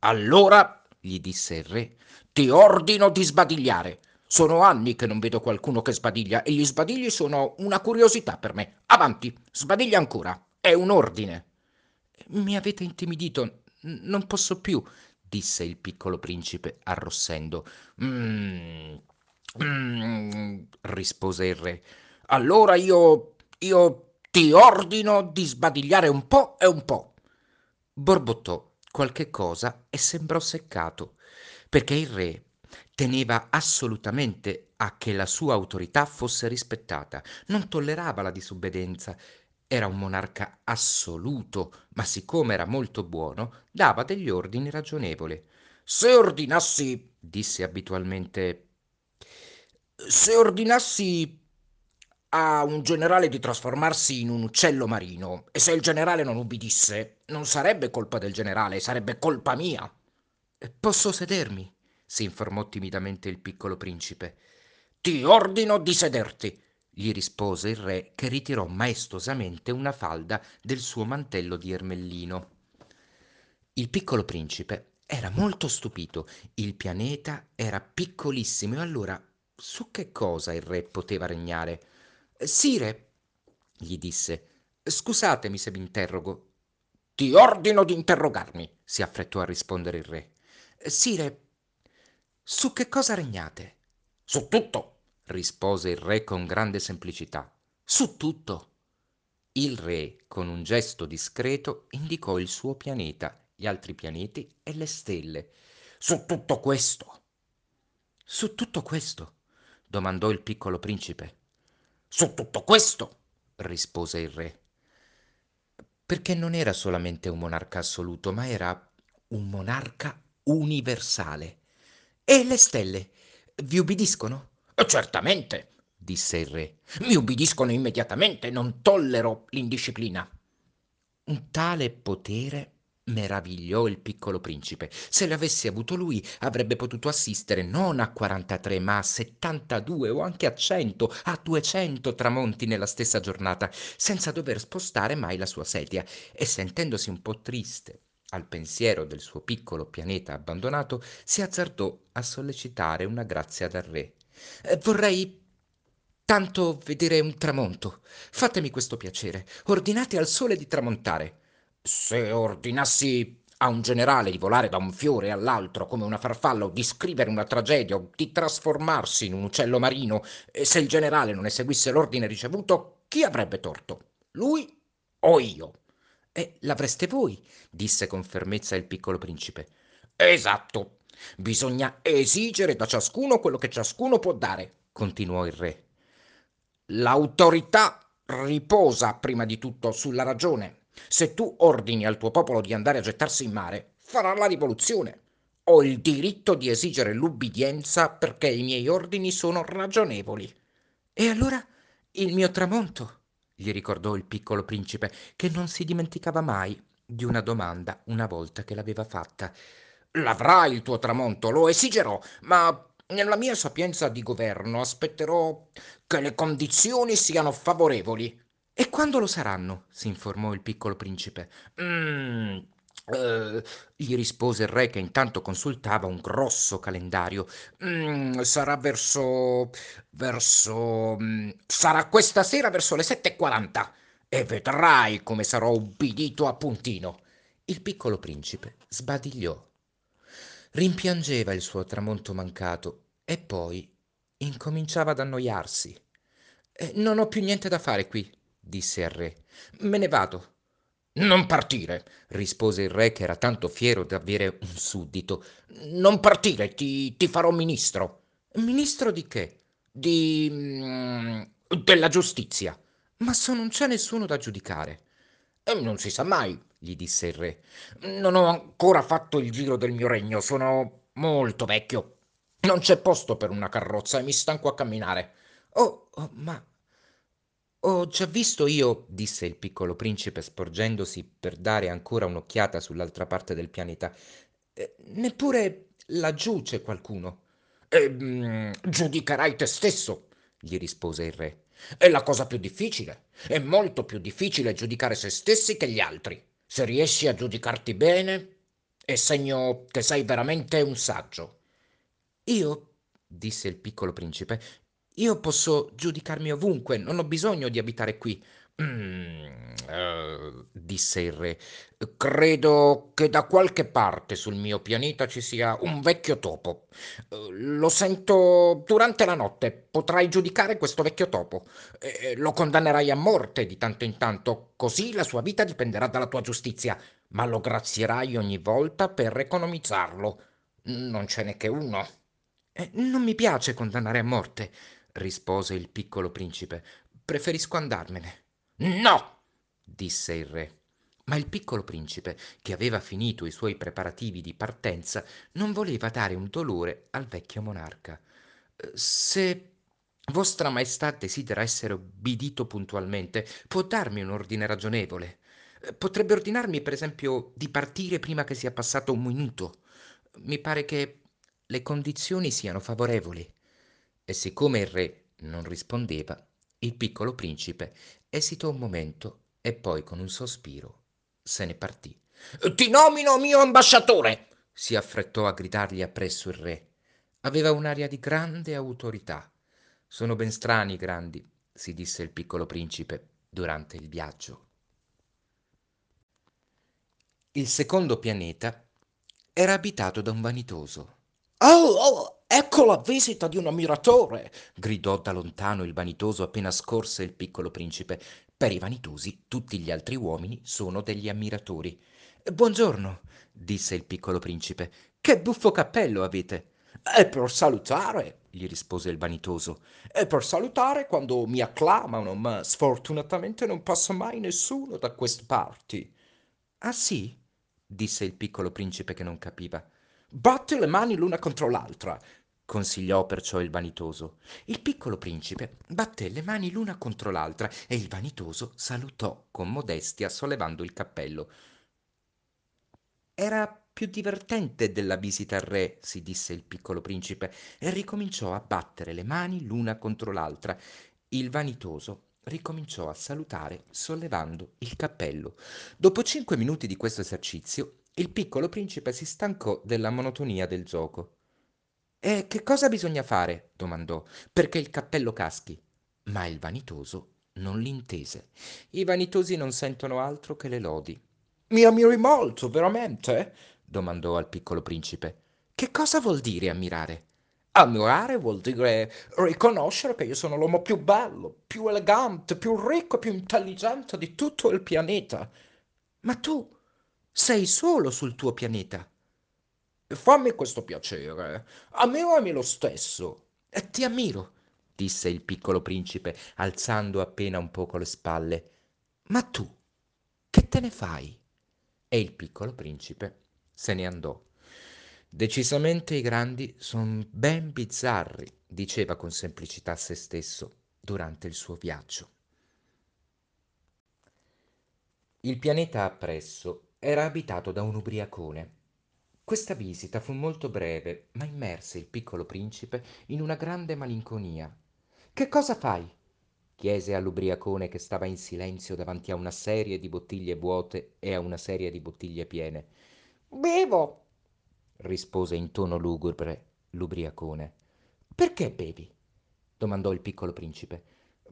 Allora, gli disse il re, ti ordino di sbadigliare. Sono anni che non vedo qualcuno che sbadiglia e gli sbadigli sono una curiosità per me. Avanti, sbadiglia ancora. È un ordine. Mi avete intimidito. Non posso più, disse il piccolo principe arrossendo. Mm, mm, rispose il re. Allora io. io ti ordino di sbadigliare un po' e un po'. Borbottò qualche cosa e sembrò seccato, perché il re teneva assolutamente a che la sua autorità fosse rispettata, non tollerava la disobbedienza. Era un monarca assoluto, ma siccome era molto buono, dava degli ordini ragionevoli. Se ordinassi, disse abitualmente, se ordinassi a un generale di trasformarsi in un uccello marino e se il generale non ubbidisse, non sarebbe colpa del generale, sarebbe colpa mia. Posso sedermi? si informò timidamente il piccolo principe. Ti ordino di sederti. gli rispose il re che ritirò maestosamente una falda del suo mantello di ermellino. Il piccolo principe era molto stupito. Il pianeta era piccolissimo e allora su che cosa il re poteva regnare? Sire, gli disse, scusatemi se vi interrogo. Ti ordino di interrogarmi, si affrettò a rispondere il re. Sire, su che cosa regnate? Su tutto, rispose il re con grande semplicità. Su tutto. Il re, con un gesto discreto, indicò il suo pianeta, gli altri pianeti e le stelle. Su tutto questo. Su tutto questo? domandò il piccolo principe. Su tutto questo, rispose il re. Perché non era solamente un monarca assoluto, ma era un monarca universale. E le stelle vi ubbidiscono? Certamente, disse il re. Mi ubbidiscono immediatamente, non tollero l'indisciplina. Un tale potere meravigliò il piccolo principe. Se l'avesse avuto lui, avrebbe potuto assistere non a 43, ma a 72 o anche a 100, a 200 tramonti nella stessa giornata, senza dover spostare mai la sua sedia. E sentendosi un po' triste al pensiero del suo piccolo pianeta abbandonato, si azzardò a sollecitare una grazia dal re. Eh, vorrei tanto vedere un tramonto. Fatemi questo piacere. Ordinate al sole di tramontare. Se ordinassi a un generale di volare da un fiore all'altro come una farfalla o di scrivere una tragedia o di trasformarsi in un uccello marino, e se il generale non eseguisse l'ordine ricevuto, chi avrebbe torto? Lui o io? E l'avreste voi, disse con fermezza il piccolo principe. Esatto. Bisogna esigere da ciascuno quello che ciascuno può dare, continuò il re. L'autorità riposa prima di tutto sulla ragione. Se tu ordini al tuo popolo di andare a gettarsi in mare, farà la rivoluzione. Ho il diritto di esigere l'ubbidienza perché i miei ordini sono ragionevoli. E allora il mio tramonto? gli ricordò il piccolo principe, che non si dimenticava mai di una domanda una volta che l'aveva fatta. L'avrai il tuo tramonto, lo esigerò, ma nella mia sapienza di governo aspetterò che le condizioni siano favorevoli. E quando lo saranno? si informò il piccolo principe. Mm, eh, gli rispose il re che intanto consultava un grosso calendario. Mm, sarà verso. verso. Mm, sarà questa sera verso le 7.40 e vedrai come sarò ubbidito a puntino. Il piccolo principe sbadigliò. Rimpiangeva il suo tramonto mancato e poi incominciava ad annoiarsi. Eh, non ho più niente da fare qui, disse al re. Me ne vado. Non partire, rispose il re che era tanto fiero d'avere un suddito. Non partire, ti, ti farò ministro. Ministro di che? Di. Mm, della giustizia. Ma se non c'è nessuno da giudicare. E non si sa mai, gli disse il re. Non ho ancora fatto il giro del mio regno, sono molto vecchio. Non c'è posto per una carrozza e mi stanco a camminare. Oh, oh ma ho già visto io, disse il piccolo principe sporgendosi per dare ancora un'occhiata sull'altra parte del pianeta. Eh, neppure laggiù c'è qualcuno. E, mm, giudicherai te stesso, gli rispose il re. È la cosa più difficile. È molto più difficile giudicare se stessi che gli altri. Se riesci a giudicarti bene, è segno che sei veramente un saggio. Io, disse il piccolo principe, io posso giudicarmi ovunque, non ho bisogno di abitare qui. Mm, uh, disse il re. Credo che da qualche parte sul mio pianeta ci sia un vecchio topo. Uh, lo sento durante la notte. Potrai giudicare questo vecchio topo. Eh, lo condannerai a morte di tanto in tanto, così la sua vita dipenderà dalla tua giustizia, ma lo grazierai ogni volta per economizzarlo. Non ce n'è che uno. Eh, non mi piace condannare a morte rispose il piccolo principe. Preferisco andarmene. No, disse il re. Ma il piccolo principe, che aveva finito i suoi preparativi di partenza, non voleva dare un dolore al vecchio monarca. Se vostra maestà desidera essere obbedito puntualmente, può darmi un ordine ragionevole. Potrebbe ordinarmi, per esempio, di partire prima che sia passato un minuto. Mi pare che le condizioni siano favorevoli. E siccome il re non rispondeva, Il piccolo principe esitò un momento e poi con un sospiro se ne partì. Ti nomino mio ambasciatore! si affrettò a gridargli appresso il re. Aveva un'aria di grande autorità. Sono ben strani i grandi, si disse il piccolo principe durante il viaggio. Il secondo pianeta era abitato da un vanitoso. Oh, oh, ecco la visita di un ammiratore! gridò da lontano il vanitoso appena scorse il piccolo principe. Per i vanitosi tutti gli altri uomini sono degli ammiratori. Buongiorno, disse il piccolo principe. Che buffo cappello avete! È per salutare, gli rispose il vanitoso. È per salutare quando mi acclamano, ma sfortunatamente non passa mai nessuno da queste parti. Ah sì? disse il piccolo principe che non capiva. Batti le mani l'una contro l'altra, consigliò perciò il vanitoso. Il piccolo principe batté le mani l'una contro l'altra e il vanitoso salutò con modestia sollevando il cappello. Era più divertente della visita al re, si disse il piccolo principe, e ricominciò a battere le mani l'una contro l'altra. Il vanitoso ricominciò a salutare sollevando il cappello. Dopo cinque minuti di questo esercizio, il piccolo principe si stancò della monotonia del gioco. E che cosa bisogna fare? domandò, perché il cappello caschi. Ma il vanitoso non l'intese. I vanitosi non sentono altro che le lodi. Mi ammiri molto, veramente? domandò al piccolo principe. Che cosa vuol dire ammirare? Ammirare vuol dire riconoscere che io sono l'uomo più bello, più elegante, più ricco, più intelligente di tutto il pianeta. Ma tu sei solo sul tuo pianeta. Fammi questo piacere, ammirami lo stesso. E ti ammiro, disse il piccolo principe, alzando appena un poco le spalle. Ma tu, che te ne fai? E il piccolo principe se ne andò. Decisamente i grandi son ben bizzarri, diceva con semplicità a se stesso durante il suo viaggio. Il pianeta appresso era abitato da un ubriacone. Questa visita fu molto breve, ma immerse il piccolo principe in una grande malinconia. Che cosa fai? chiese all'ubriacone che stava in silenzio davanti a una serie di bottiglie vuote e a una serie di bottiglie piene. Bevo, rispose in tono lugubre l'ubriacone. Perché bevi? domandò il piccolo principe.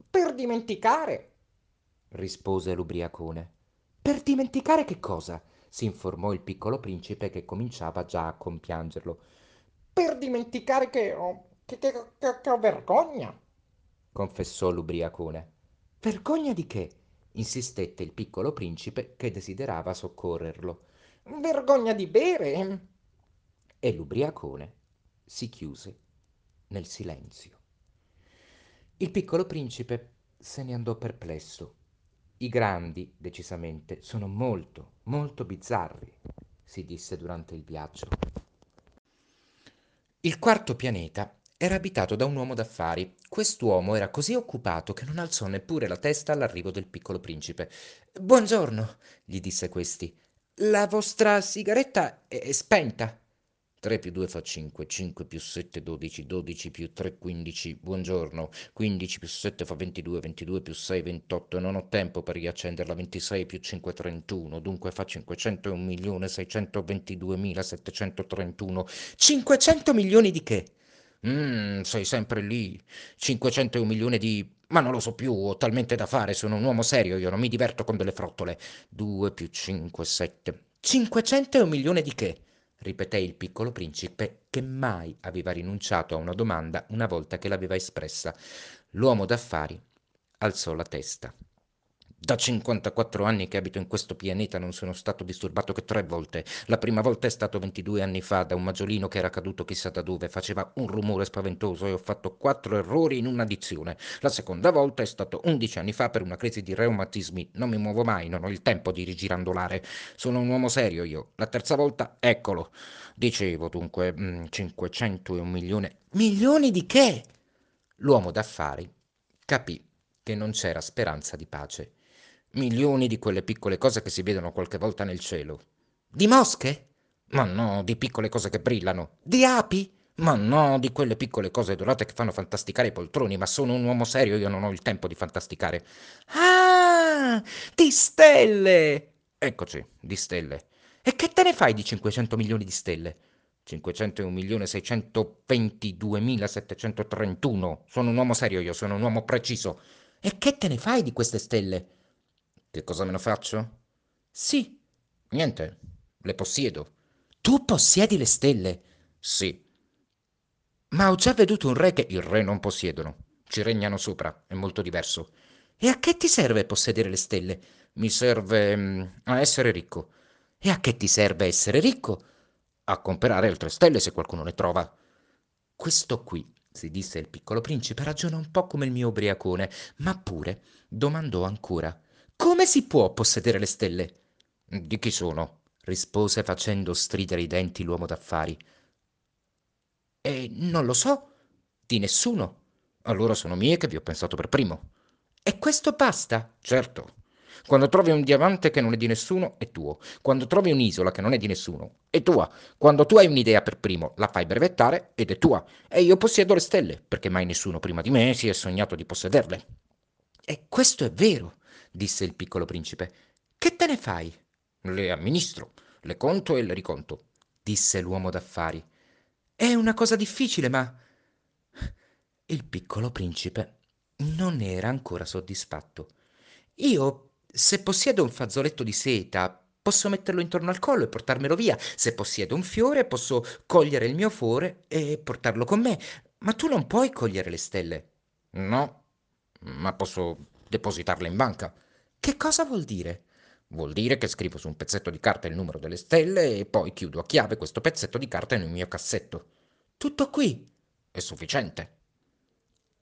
Per dimenticare, rispose l'ubriacone. Per dimenticare che cosa? si informò il piccolo principe che cominciava già a compiangerlo. Per dimenticare che ho, che, che, che, ho vergogna, confessò l'ubriacone. Vergogna di che? insistette il piccolo principe che desiderava soccorrerlo. Vergogna di bere, e l'ubriacone si chiuse nel silenzio. Il piccolo principe se ne andò perplesso. I grandi, decisamente, sono molto, molto bizzarri, si disse durante il viaggio. Il quarto pianeta era abitato da un uomo d'affari. Quest'uomo era così occupato che non alzò neppure la testa all'arrivo del piccolo principe. Buongiorno, gli disse questi. La vostra sigaretta è spenta. 3 più 2 fa 5, 5 più 7 12, 12 più 3 15, buongiorno, 15 più 7 fa 22, 22 più 6 28 e non ho tempo per riaccenderla, 26 più 5 31, dunque fa 501.622.731. 500 milioni di che? Mmm, sei sempre lì, 501 milioni di... Ma non lo so più, ho talmente da fare, sono un uomo serio, io non mi diverto con delle frottole. 2 più 5, 7... 500 e un milione di che? Ripeté il piccolo principe, che mai aveva rinunciato a una domanda una volta che l'aveva espressa. L'uomo d'affari alzò la testa. Da 54 anni che abito in questo pianeta non sono stato disturbato che tre volte. La prima volta è stato 22 anni fa da un maggiolino che era caduto chissà da dove, faceva un rumore spaventoso e ho fatto quattro errori in un'addizione. La seconda volta è stato 11 anni fa per una crisi di reumatismi. Non mi muovo mai, non ho il tempo di rigirandolare. Sono un uomo serio io. La terza volta, eccolo. Dicevo dunque, mh, 500 e un milione. Milioni di che? L'uomo d'affari capì che non c'era speranza di pace milioni di quelle piccole cose che si vedono qualche volta nel cielo. Di mosche? Ma no, di piccole cose che brillano. Di api? Ma no, di quelle piccole cose dorate che fanno fantasticare i poltroni, ma sono un uomo serio, io non ho il tempo di fantasticare. Ah, di stelle! Eccoci, di stelle. E che te ne fai di 500 milioni di stelle? 501.622.731. Sono un uomo serio io, sono un uomo preciso. E che te ne fai di queste stelle? Che cosa me ne faccio? Sì. Niente, le possiedo. Tu possiedi le stelle? Sì. Ma ho già veduto un re che il re non possiedono. Ci regnano sopra, è molto diverso. E a che ti serve possedere le stelle? Mi serve mm, a essere ricco. E a che ti serve essere ricco? A comprare altre stelle se qualcuno ne trova. Questo qui, si disse il piccolo principe, ragiona un po' come il mio ubriacone, ma pure domandò ancora: Come si può possedere le stelle? Di chi sono? rispose facendo stridere i denti l'uomo d'affari. E non lo so, di nessuno. Allora sono mie che vi ho pensato per primo. E questo basta? Certo. Quando trovi un diamante che non è di nessuno, è tuo. Quando trovi un'isola che non è di nessuno, è tua. Quando tu hai un'idea per primo, la fai brevettare ed è tua. E io possiedo le stelle, perché mai nessuno prima di me si è sognato di possederle. E questo è vero, disse il piccolo principe. Che te ne fai? Le amministro, le conto e le riconto, disse l'uomo d'affari. È una cosa difficile, ma... Il piccolo principe non era ancora soddisfatto. Io, se possiedo un fazzoletto di seta, posso metterlo intorno al collo e portarmelo via. Se possiedo un fiore, posso cogliere il mio fiore e portarlo con me. Ma tu non puoi cogliere le stelle. No, ma posso depositarle in banca. Che cosa vuol dire? Vuol dire che scrivo su un pezzetto di carta il numero delle stelle e poi chiudo a chiave questo pezzetto di carta nel mio cassetto. Tutto qui? È sufficiente.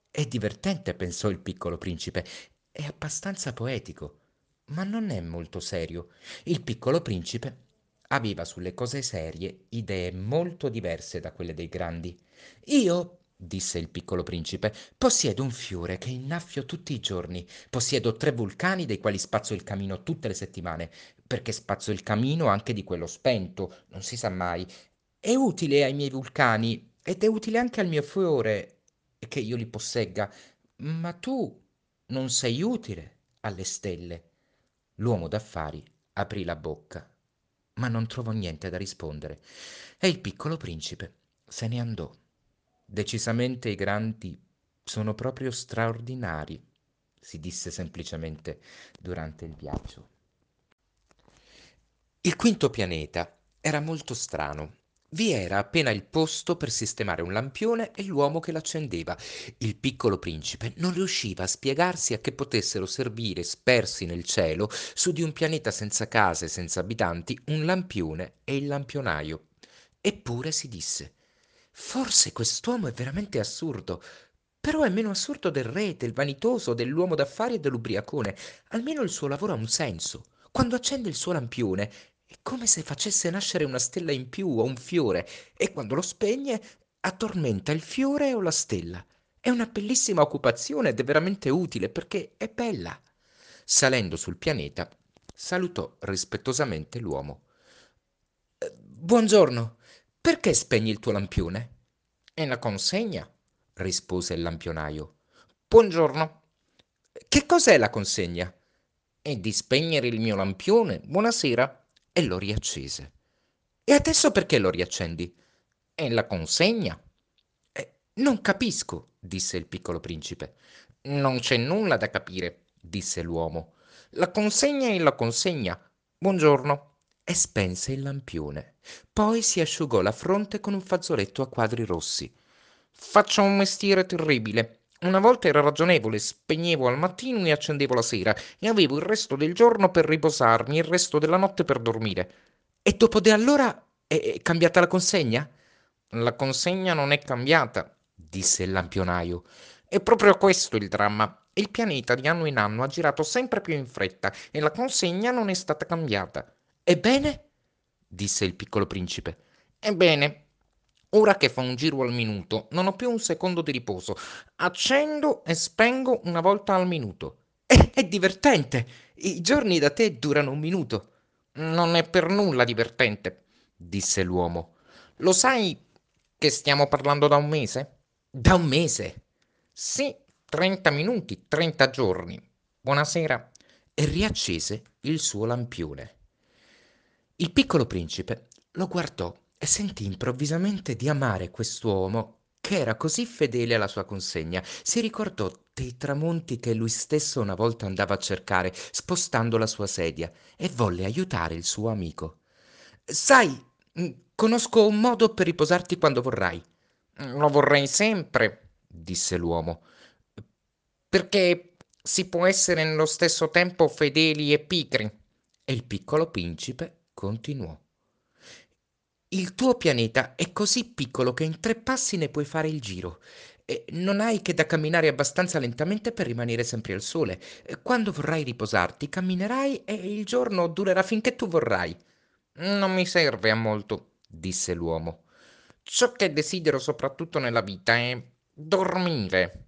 È divertente, pensò il piccolo principe. È abbastanza poetico, ma non è molto serio. Il piccolo principe aveva sulle cose serie idee molto diverse da quelle dei grandi. Io disse il piccolo principe, possiedo un fiore che innaffio tutti i giorni, possiedo tre vulcani dei quali spazzo il camino tutte le settimane, perché spazzo il camino anche di quello spento, non si sa mai. È utile ai miei vulcani ed è utile anche al mio fiore che io li possegga, ma tu non sei utile alle stelle. L'uomo d'affari aprì la bocca, ma non trovò niente da rispondere, e il piccolo principe se ne andò. Decisamente i grandi sono proprio straordinari, si disse semplicemente durante il viaggio. Il quinto pianeta era molto strano. Vi era appena il posto per sistemare un lampione e l'uomo che l'accendeva. Il piccolo principe non riusciva a spiegarsi a che potessero servire, spersi nel cielo, su di un pianeta senza case, senza abitanti, un lampione e il lampionaio. Eppure si disse Forse quest'uomo è veramente assurdo, però è meno assurdo del re, del vanitoso, dell'uomo d'affari e dell'ubriacone. Almeno il suo lavoro ha un senso. Quando accende il suo lampione è come se facesse nascere una stella in più o un fiore, e quando lo spegne addormenta il fiore o la stella. È una bellissima occupazione ed è veramente utile perché è bella. Salendo sul pianeta, salutò rispettosamente l'uomo. Eh, buongiorno, perché spegni il tuo lampione? È la consegna, rispose il lampionaio. Buongiorno. Che cos'è la consegna? È di spegnere il mio lampione. Buonasera. E lo riaccese. E adesso perché lo riaccendi? È la consegna. Eh, non capisco, disse il piccolo principe. Non c'è nulla da capire, disse l'uomo. La consegna è la consegna. Buongiorno e spense il lampione. Poi si asciugò la fronte con un fazzoletto a quadri rossi. Faccio un mestiere terribile. Una volta era ragionevole, spegnevo al mattino e accendevo la sera, e avevo il resto del giorno per riposarmi e il resto della notte per dormire. E dopo di allora è cambiata la consegna? La consegna non è cambiata, disse il lampionaio. È proprio questo il dramma. Il pianeta di anno in anno ha girato sempre più in fretta e la consegna non è stata cambiata. Ebbene? disse il piccolo principe. Ebbene, ora che fa un giro al minuto, non ho più un secondo di riposo. Accendo e spengo una volta al minuto. È, è divertente! I giorni da te durano un minuto. Non è per nulla divertente, disse l'uomo. Lo sai, Che stiamo parlando da un mese? Da un mese? Sì, 30 minuti, 30 giorni. Buonasera. E riaccese il suo lampione. Il piccolo principe lo guardò e sentì improvvisamente di amare quest'uomo che era così fedele alla sua consegna. Si ricordò dei tramonti che lui stesso una volta andava a cercare, spostando la sua sedia, e volle aiutare il suo amico. Sai, mm, conosco un modo per riposarti quando vorrai. Lo vorrei sempre, disse l'uomo, perché si può essere nello stesso tempo fedeli e pigri. E il piccolo principe continuò. Il tuo pianeta è così piccolo che in tre passi ne puoi fare il giro. E non hai che da camminare abbastanza lentamente per rimanere sempre al sole. Quando vorrai riposarti, camminerai e il giorno durerà finché tu vorrai. Non mi serve a molto, disse l'uomo. Ciò che desidero soprattutto nella vita è dormire.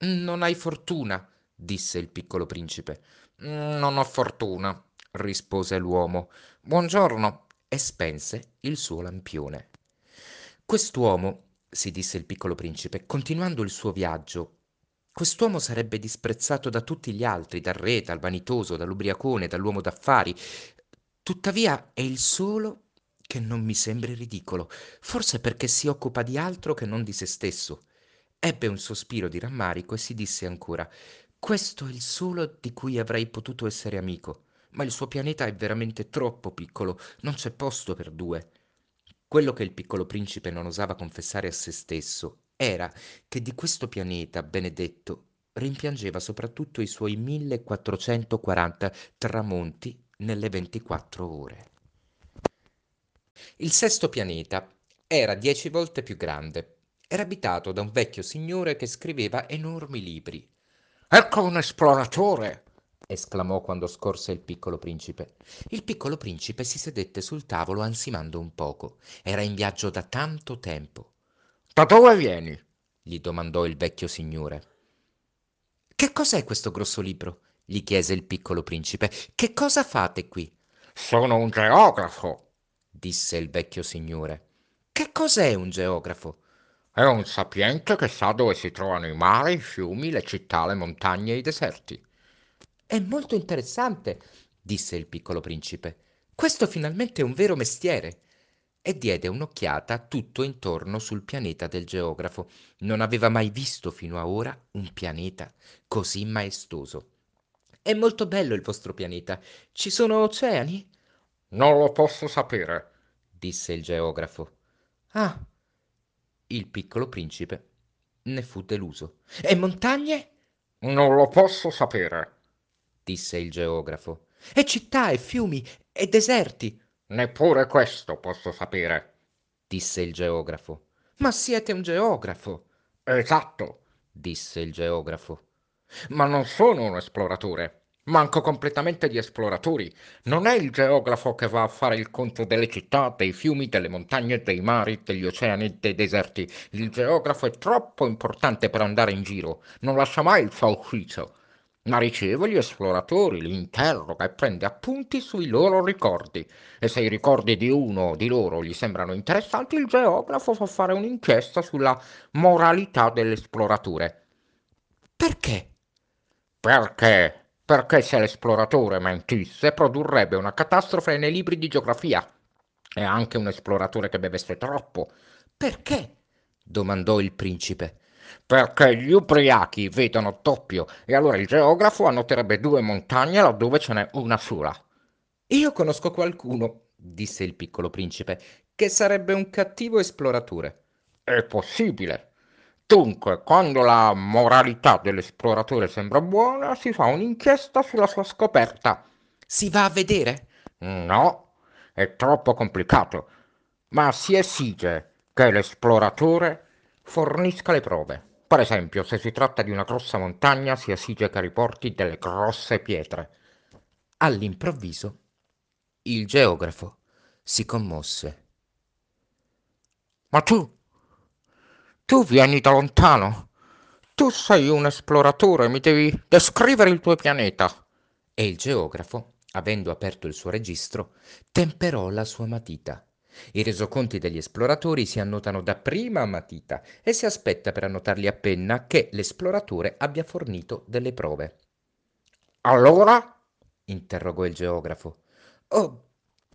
Non hai fortuna, disse il piccolo principe. Non ho fortuna, rispose l'uomo. Buongiorno, e spense il suo lampione. Quest'uomo, si disse il piccolo principe, continuando il suo viaggio, quest'uomo sarebbe disprezzato da tutti gli altri, dal re, dal vanitoso, dall'ubriacone, dall'uomo d'affari. Tuttavia è il solo che non mi sembri ridicolo, forse perché si occupa di altro che non di se stesso. Ebbe un sospiro di rammarico e si disse ancora Questo è il solo di cui avrei potuto essere amico ma il suo pianeta è veramente troppo piccolo, non c'è posto per due. Quello che il piccolo principe non osava confessare a se stesso era che di questo pianeta benedetto rimpiangeva soprattutto i suoi 1440 tramonti nelle 24 ore. Il sesto pianeta era dieci volte più grande. Era abitato da un vecchio signore che scriveva enormi libri. Ecco un esploratore, esclamò quando scorse il piccolo principe. Il piccolo principe si sedette sul tavolo ansimando un poco. Era in viaggio da tanto tempo. Da dove vieni? gli domandò il vecchio signore. Che cos'è questo grosso libro? gli chiese il piccolo principe. Che cosa fate qui? Sono un geografo, disse il vecchio signore. Che cos'è un geografo? È un sapiente che sa dove si trovano i mari, i fiumi, le città, le montagne e i deserti. È molto interessante, disse il piccolo principe. Questo finalmente è un vero mestiere. E diede un'occhiata tutto intorno sul pianeta del geografo. Non aveva mai visto fino a ora un pianeta così maestoso. È molto bello il vostro pianeta. Ci sono oceani? Non lo posso sapere, disse il geografo. Ah, il piccolo principe ne fu deluso. E montagne? Non lo posso sapere disse il geografo. E città e fiumi e deserti. Neppure questo posso sapere, disse il geografo. Ma siete un geografo. Esatto, disse il geografo. Ma non sono un esploratore. Manco completamente di esploratori. Non è il geografo che va a fare il conto delle città, dei fiumi, delle montagne, dei mari, degli oceani, dei deserti. Il geografo è troppo importante per andare in giro. Non lascia mai il suo ufficio ma riceve gli esploratori, li interroga e prende appunti sui loro ricordi. E se i ricordi di uno di loro gli sembrano interessanti, il geografo fa fare un'inchiesta sulla moralità dell'esploratore. Perché? Perché? Perché se l'esploratore mentisse produrrebbe una catastrofe nei libri di geografia. È anche un esploratore che bevesse troppo. Perché? domandò il principe perché gli ubriachi vedono doppio e allora il geografo annoterebbe due montagne laddove ce n'è una sola. Io conosco qualcuno, disse il piccolo principe, che sarebbe un cattivo esploratore. È possibile. Dunque, quando la moralità dell'esploratore sembra buona, si fa un'inchiesta sulla sua scoperta. Si va a vedere? No, è troppo complicato, ma si esige che l'esploratore fornisca le prove. Per esempio, se si tratta di una grossa montagna, si esige che riporti delle grosse pietre. All'improvviso, il geografo si commosse. Ma tu, tu vieni da lontano. Tu sei un esploratore, mi devi descrivere il tuo pianeta. E il geografo, avendo aperto il suo registro, temperò la sua matita I resoconti degli esploratori si annotano dapprima a matita e si aspetta per annotarli a penna che l'esploratore abbia fornito delle prove. Allora? interrogò il geografo. Oh,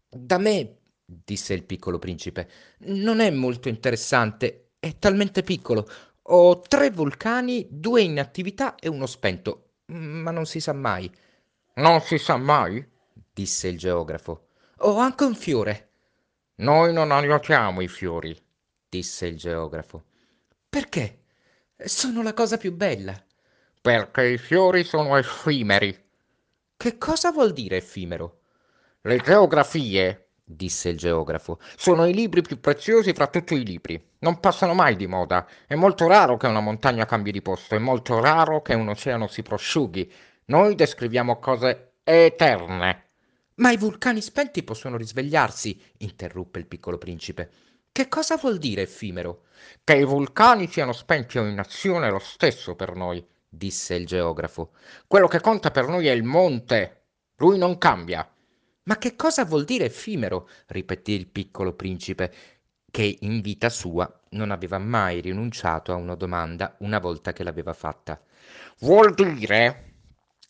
da me, disse il piccolo principe, non è molto interessante, è talmente piccolo. Ho tre vulcani, due in attività e uno spento, ma non si sa mai. Non si sa mai? disse il geografo. Ho anche un fiore. Noi non annotiamo i fiori, disse il geografo. Perché? Sono la cosa più bella. Perché i fiori sono effimeri. Che cosa vuol dire effimero? Le geografie, disse il geografo, sono i libri più preziosi fra tutti i libri. Non passano mai di moda. È molto raro che una montagna cambi di posto, è molto raro che un oceano si prosciughi. Noi descriviamo cose eterne. Ma i vulcani spenti possono risvegliarsi, interruppe il piccolo principe. Che cosa vuol dire effimero? Che i vulcani siano spenti o in azione è lo stesso per noi, disse il geografo. Quello che conta per noi è il monte. Lui non cambia. Ma che cosa vuol dire effimero? ripeté il piccolo principe, che in vita sua non aveva mai rinunciato a una domanda una volta che l'aveva fatta. Vuol dire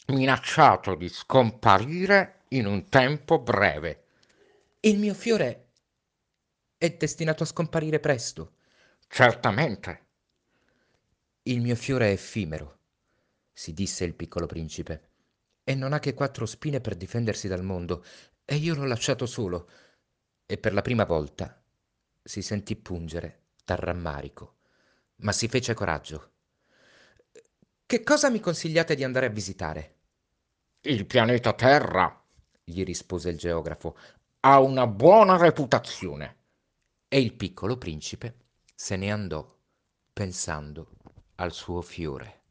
minacciato di scomparire in un tempo breve. Il mio fiore è destinato a scomparire presto. Certamente. Il mio fiore è effimero, si disse il piccolo principe, e non ha che quattro spine per difendersi dal mondo, e io l'ho lasciato solo. E per la prima volta si sentì pungere dal rammarico, ma si fece coraggio. Che cosa mi consigliate di andare a visitare? Il pianeta Terra, gli rispose il geografo, ha una buona reputazione. E il piccolo principe se ne andò pensando al suo fiore.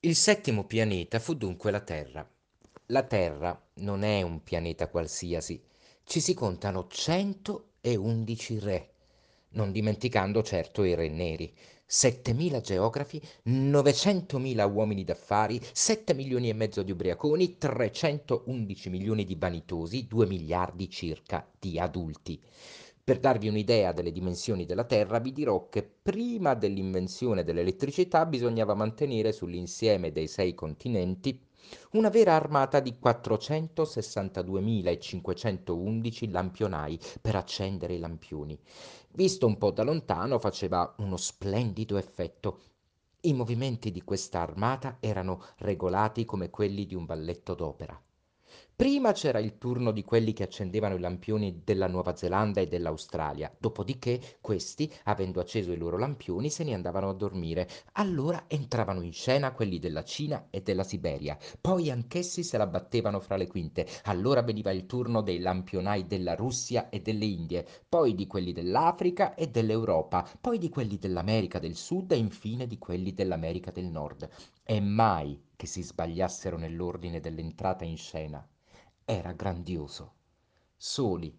Il settimo pianeta fu dunque la Terra. La Terra non è un pianeta qualsiasi, ci si contano 111 re, non dimenticando certo i re neri, 7.000 geografi, 900.000 uomini d'affari, 7 milioni e mezzo di ubriaconi, 311 milioni di vanitosi, 2 miliardi circa di adulti. Per darvi un'idea delle dimensioni della Terra, vi dirò che prima dell'invenzione dell'elettricità bisognava mantenere sull'insieme dei sei continenti una vera armata di 462.511 lampionai per accendere i lampioni. Visto un po' da lontano faceva uno splendido effetto. I movimenti di questa armata erano regolati come quelli di un balletto d'opera. Prima c'era il turno di quelli che accendevano i lampioni della Nuova Zelanda e dell'Australia, dopodiché questi, avendo acceso i loro lampioni, se ne andavano a dormire. Allora entravano in scena quelli della Cina e della Siberia, poi anch'essi se la battevano fra le quinte. Allora veniva il turno dei lampionai della Russia e delle Indie, poi di quelli dell'Africa e dell'Europa, poi di quelli dell'America del Sud e infine di quelli dell'America del Nord. E mai che si sbagliassero nell'ordine dell'entrata in scena. Era grandioso. Soli,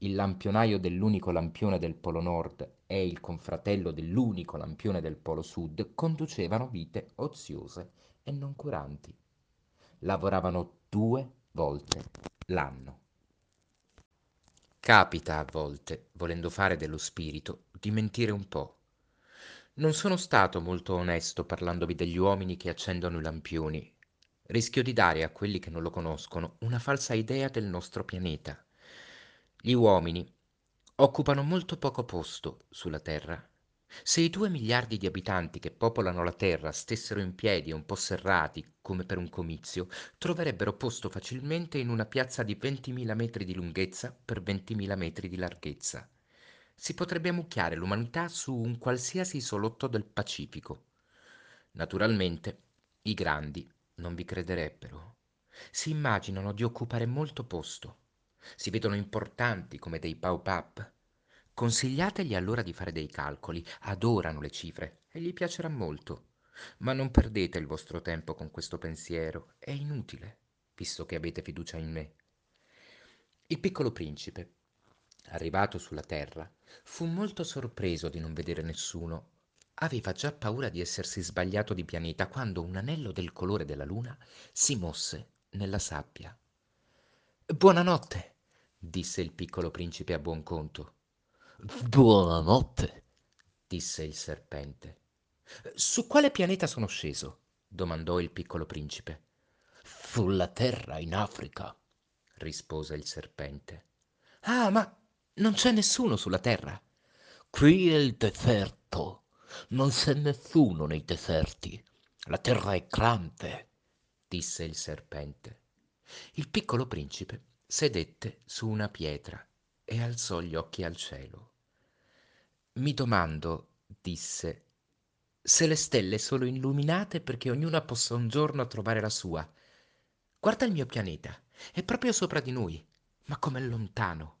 il lampionaio dell'unico lampione del Polo Nord e il confratello dell'unico lampione del Polo Sud conducevano vite oziose e non curanti. Lavoravano due volte l'anno. Capita a volte, volendo fare dello spirito, di mentire un po'. Non sono stato molto onesto parlandovi degli uomini che accendono i lampioni rischio di dare a quelli che non lo conoscono una falsa idea del nostro pianeta. Gli uomini occupano molto poco posto sulla Terra. Se i due miliardi di abitanti che popolano la Terra stessero in piedi un po' serrati, come per un comizio, troverebbero posto facilmente in una piazza di 20.000 metri di lunghezza per 20.000 metri di larghezza. Si potrebbe ammucchiare l'umanità su un qualsiasi isolotto del Pacifico. Naturalmente, i grandi non vi crederebbero. Si immaginano di occupare molto posto. Si vedono importanti come dei pau-pap. Consigliategli allora di fare dei calcoli, adorano le cifre e gli piacerà molto. Ma non perdete il vostro tempo con questo pensiero, è inutile, visto che avete fiducia in me. Il piccolo principe, arrivato sulla terra, fu molto sorpreso di non vedere nessuno Aveva già paura di essersi sbagliato di pianeta quando un anello del colore della luna si mosse nella sabbia. Buonanotte, disse il piccolo principe a buon conto. Buonanotte, disse il serpente. Su quale pianeta sono sceso? domandò il piccolo principe. Sulla terra in Africa, rispose il serpente. Ah, ma non c'è nessuno sulla terra. Qui è il deserto. Non c'è nessuno nei deserti. La terra è grande, disse il serpente. Il piccolo principe sedette su una pietra e alzò gli occhi al cielo. Mi domando, disse, se le stelle sono illuminate perché ognuna possa un giorno trovare la sua. Guarda il mio pianeta, è proprio sopra di noi, ma com'è lontano.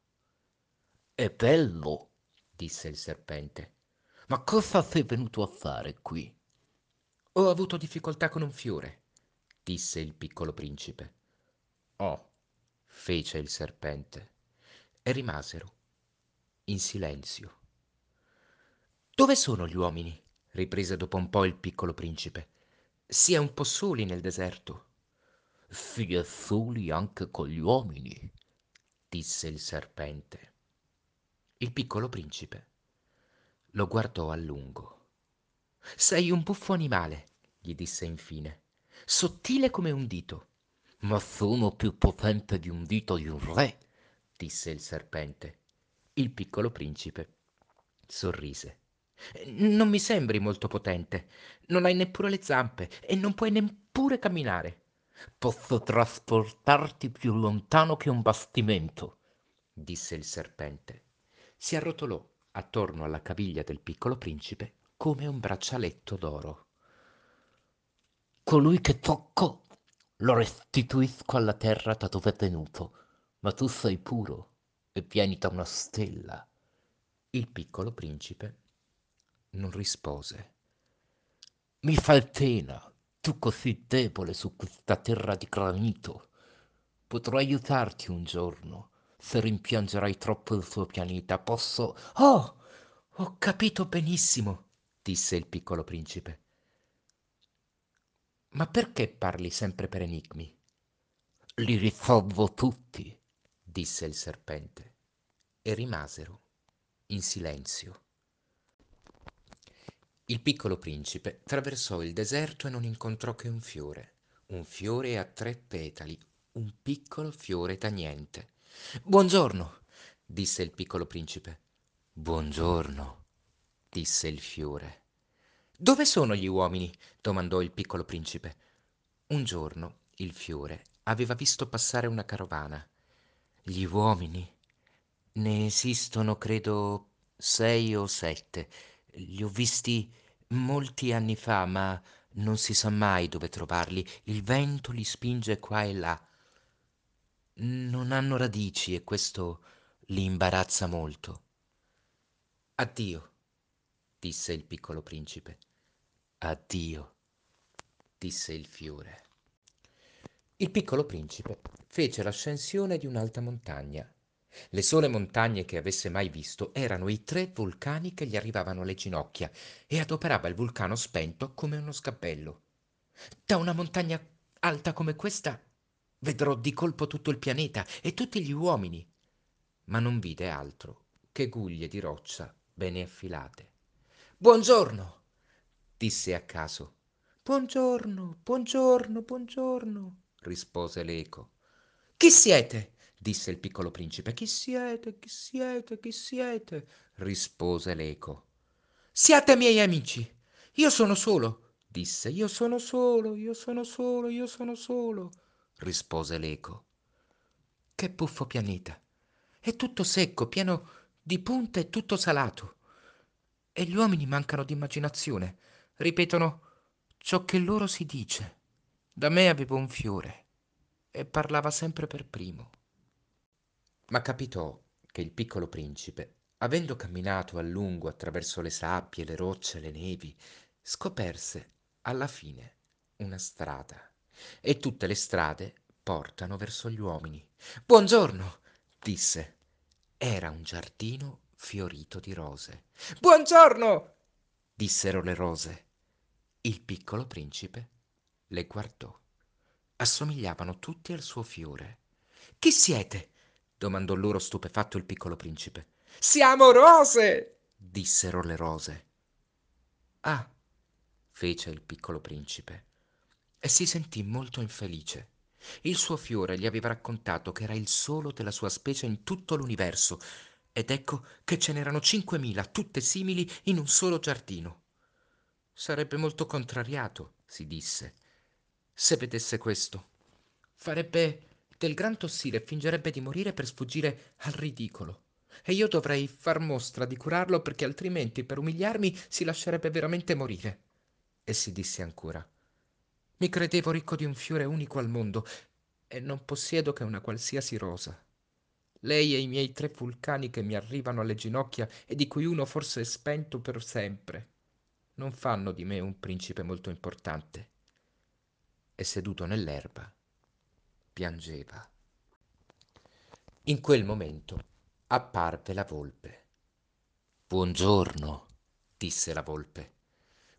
È bello, disse il serpente. Ma cosa sei venuto a fare qui? Ho avuto difficoltà con un fiore, disse il piccolo principe. Oh, fece il serpente, e rimasero in silenzio. Dove sono gli uomini? riprese dopo un po' il piccolo principe. Si è un po' soli nel deserto. Si è soli anche con gli uomini, disse il serpente. Il piccolo principe lo guardò a lungo. Sei un buffo animale, gli disse infine, sottile come un dito. Ma sono più potente di un dito di un re, disse il serpente. Il piccolo principe sorrise. Non mi sembri molto potente. Non hai neppure le zampe e non puoi neppure camminare. Posso trasportarti più lontano che un bastimento, disse il serpente. Si arrotolò attorno alla caviglia del piccolo principe come un braccialetto d'oro. Colui che tocco lo restituisco alla terra da dove è venuto, ma tu sei puro e vieni da una stella. Il piccolo principe non rispose. Mi fai pena, tu così debole su questa terra di granito. Potrò aiutarti un giorno, se rimpiangerai troppo il tuo pianeta. Posso... Oh, ho capito benissimo, disse il piccolo principe. Ma perché parli sempre per enigmi? Li risolvo tutti, disse il serpente, e rimasero in silenzio. Il piccolo principe attraversò il deserto e non incontrò che un fiore, un fiore a tre petali, un piccolo fiore da niente. Buongiorno, disse il piccolo principe. Buongiorno, disse il fiore. Dove sono gli uomini? domandò il piccolo principe. Un giorno il fiore aveva visto passare una carovana. Gli uomini? Ne esistono, credo, sei o sette. Li ho visti molti anni fa, ma non si sa mai dove trovarli. Il vento li spinge qua e là. Non hanno radici e questo li imbarazza molto. Addio, disse il piccolo principe. Addio, disse il fiore. Il piccolo principe fece l'ascensione di un'alta montagna. Le sole montagne che avesse mai visto erano i tre vulcani che gli arrivavano alle ginocchia e adoperava il vulcano spento come uno scappello. Da una montagna alta come questa vedrò di colpo tutto il pianeta e tutti gli uomini. Ma non vide altro che guglie di roccia bene affilate. Buongiorno, disse a caso. Buongiorno, buongiorno, buongiorno, rispose l'eco. Chi siete? disse il piccolo principe. Chi siete? Chi siete? Chi siete? rispose l'eco. Siate miei amici. Io sono solo, disse. Io sono solo, io sono solo, io sono solo, rispose l'eco. Che buffo pianeta. È tutto secco, pieno di punte e tutto salato. E gli uomini mancano di immaginazione. Ripetono ciò che loro si dice. Da me avevo un fiore e parlava sempre per primo. Ma capitò che il piccolo principe, avendo camminato a lungo attraverso le sabbie, le rocce, le nevi, scoperse alla fine una strada. E tutte le strade portano verso gli uomini. Buongiorno, disse. Era un giardino fiorito di rose. Buongiorno, dissero le rose. Il piccolo principe le guardò. Assomigliavano tutti al suo fiore. Chi siete? domandò loro stupefatto il piccolo principe. Siamo rose! dissero le rose. Ah, fece il piccolo principe, e si sentì molto infelice. Il suo fiore gli aveva raccontato che era il solo della sua specie in tutto l'universo, ed ecco che ce n'erano cinquemila, tutte simili, in un solo giardino. Sarebbe molto contrariato, si disse, se vedesse questo. Farebbe del gran tossire e fingerebbe di morire per sfuggire al ridicolo. E io dovrei far mostra di curarlo perché altrimenti per umiliarmi si lascerebbe veramente morire. E si disse ancora. Mi credevo ricco di un fiore unico al mondo e non possiedo che una qualsiasi rosa. Lei e i miei tre vulcani che mi arrivano alle ginocchia e di cui uno forse è spento per sempre, non fanno di me un principe molto importante. E seduto nell'erba, piangeva. In quel momento apparve la volpe. Buongiorno, disse la volpe.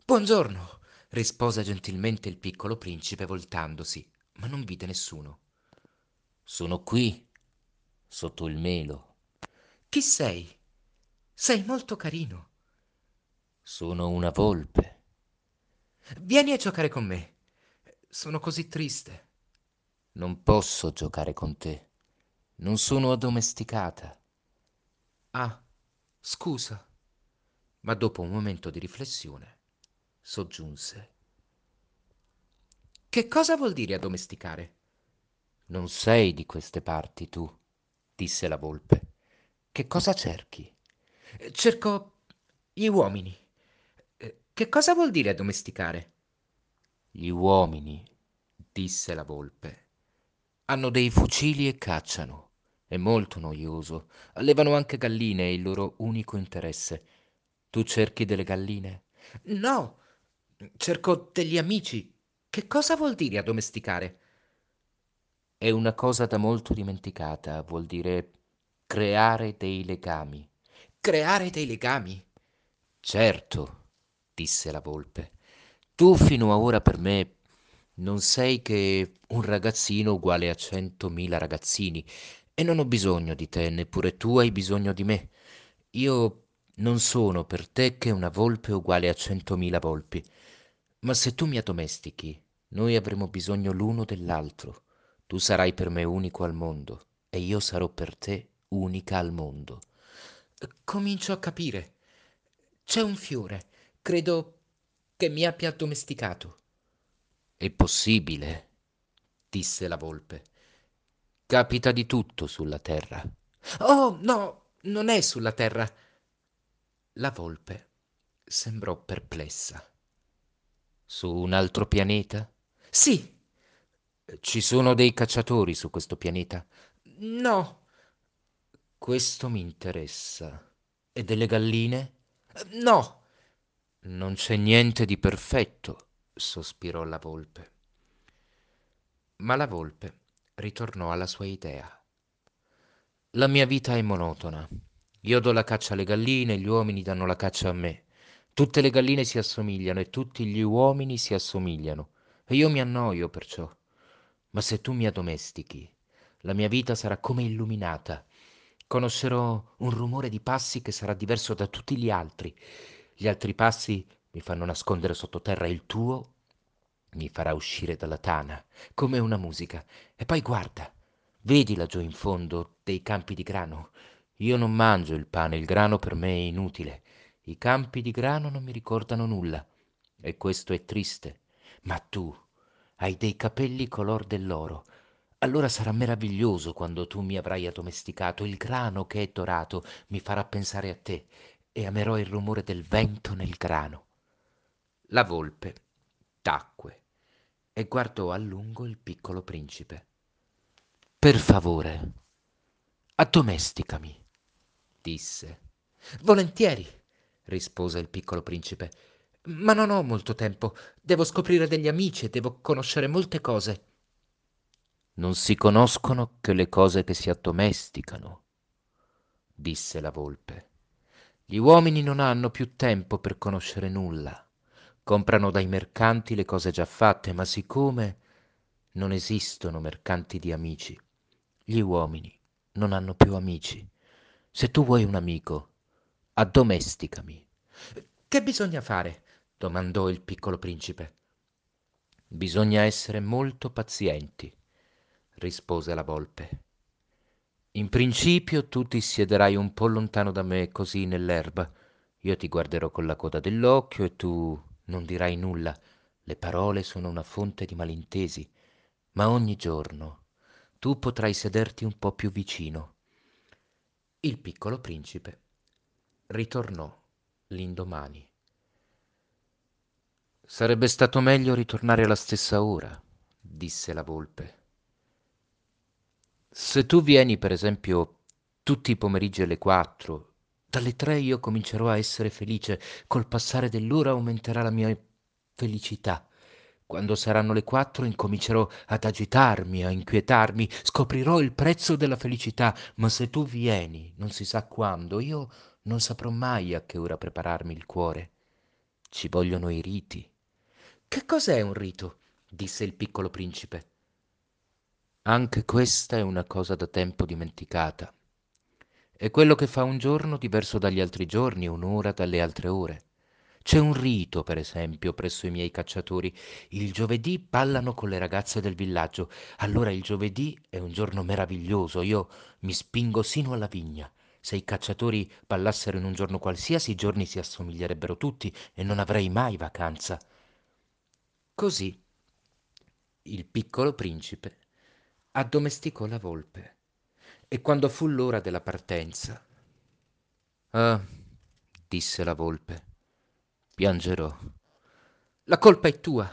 Buongiorno, rispose gentilmente il piccolo principe voltandosi, ma non vide nessuno. Sono qui, sotto il melo. Chi sei? Sei molto carino. Sono una volpe. Vieni a giocare con me. Sono così triste. Non posso giocare con te. Non sono addomesticata. Ah, scusa. Ma dopo un momento di riflessione soggiunse. Che cosa vuol dire addomesticare? Non sei di queste parti tu, disse la volpe. Che cosa cerchi? Cerco gli uomini. Che cosa vuol dire addomesticare? Gli uomini, disse la volpe, hanno dei fucili e cacciano. È molto noioso. Allevano anche galline, è il loro unico interesse. Tu cerchi delle galline? No, Cerco degli amici. Che cosa vuol dire addomesticare? È una cosa da molto dimenticata, vuol dire creare dei legami. Creare dei legami? Certo, disse la volpe. Tu fino a ora per me non sei che un ragazzino uguale a centomila ragazzini e non ho bisogno di te, neppure tu hai bisogno di me. Io non sono per te che una volpe uguale a centomila volpi. Ma se tu mi addomestichi, noi avremo bisogno l'uno dell'altro. Tu sarai per me unico al mondo e io sarò per te unica al mondo. Comincio a capire. C'è un fiore, credo che mi abbia addomesticato. È possibile, disse la volpe. Capita di tutto sulla terra. Oh, no, non è sulla terra. La volpe sembrò perplessa. Su un altro pianeta? Sì. Ci sono dei cacciatori su questo pianeta? No. Questo mi interessa. E delle galline? No. Non c'è niente di perfetto, sospirò la volpe. Ma la volpe ritornò alla sua idea. La mia vita è monotona. Io do la caccia alle galline, gli uomini danno la caccia a me. Tutte le galline si assomigliano e tutti gli uomini si assomigliano, e io mi annoio perciò. Ma se tu mi addomestichi, la mia vita sarà come illuminata. Conoscerò un rumore di passi che sarà diverso da tutti gli altri. Gli altri passi mi fanno nascondere sottoterra, il tuo mi farà uscire dalla tana, come una musica. E poi guarda, vedi laggiù in fondo dei campi di grano. Io non mangio il pane, il grano per me è inutile. I campi di grano non mi ricordano nulla e questo è triste. Ma tu hai dei capelli color dell'oro. Allora sarà meraviglioso quando tu mi avrai addomesticato. Il grano che è dorato mi farà pensare a te e amerò il rumore del vento nel grano. La volpe tacque e guardò a lungo il piccolo principe. Per favore, addomesticami, disse. Volentieri rispose il piccolo principe. Ma non ho molto tempo. Devo scoprire degli amici e devo conoscere molte cose. Non si conoscono che le cose che si addomesticano, disse la volpe. Gli uomini non hanno più tempo per conoscere nulla. Comprano dai mercanti le cose già fatte, ma siccome non esistono mercanti di amici, gli uomini non hanno più amici. Se tu vuoi un amico, addomesticami. Che bisogna fare? domandò il piccolo principe. Bisogna essere molto pazienti, rispose la volpe. In principio tu ti siederai un po' lontano da me, così nell'erba. Io ti guarderò con la coda dell'occhio e tu non dirai nulla. Le parole sono una fonte di malintesi, ma ogni giorno tu potrai sederti un po' più vicino. Il piccolo principe ritornò l'indomani. Sarebbe stato meglio ritornare alla stessa ora, disse la volpe. Se tu vieni, per esempio, tutti i pomeriggi alle quattro, dalle tre io comincerò a essere felice, col passare dell'ora aumenterà la mia felicità. Quando saranno le quattro incomincerò ad agitarmi, a inquietarmi, scoprirò il prezzo della felicità, ma se tu vieni, non si sa quando, io non saprò mai a che ora prepararmi il cuore. Ci vogliono i riti. Che cos'è un rito? disse il piccolo principe. Anche questa è una cosa da tempo dimenticata. È quello che fa un giorno diverso dagli altri giorni, un'ora dalle altre ore. C'è un rito, per esempio, presso i miei cacciatori. Il giovedì ballano con le ragazze del villaggio. Allora il giovedì è un giorno meraviglioso. Io mi spingo sino alla vigna. Se i cacciatori ballassero in un giorno qualsiasi, i giorni si assomiglierebbero tutti e non avrei mai vacanza. Così il piccolo principe addomesticò la volpe e quando fu l'ora della partenza. Ah, disse la volpe, piangerò. La colpa è tua,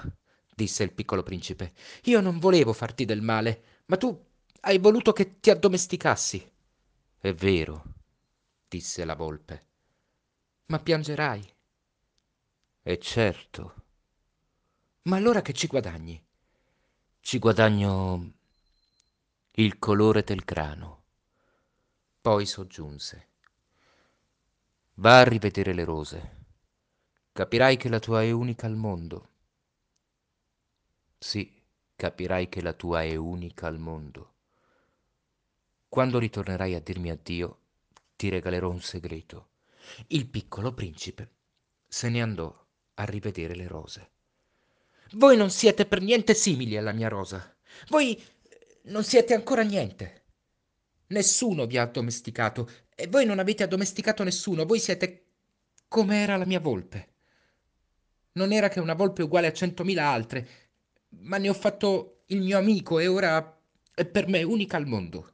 disse il piccolo principe. Io non volevo farti del male, ma tu hai voluto che ti addomesticassi. È vero, disse la volpe. Ma piangerai. E certo. Ma allora che ci guadagni? Ci guadagno il colore del grano. Poi soggiunse. Va a rivedere le rose. Capirai che la tua è unica al mondo. Sì, capirai che la tua è unica al mondo. Quando ritornerai a dirmi addio, ti regalerò un segreto. Il piccolo principe se ne andò a rivedere le rose. Voi non siete per niente simili alla mia rosa. Voi non siete ancora niente. Nessuno vi ha addomesticato e voi non avete addomesticato nessuno. Voi siete come era la mia volpe. Non era che una volpe uguale a centomila altre, ma ne ho fatto il mio amico e ora è per me unica al mondo.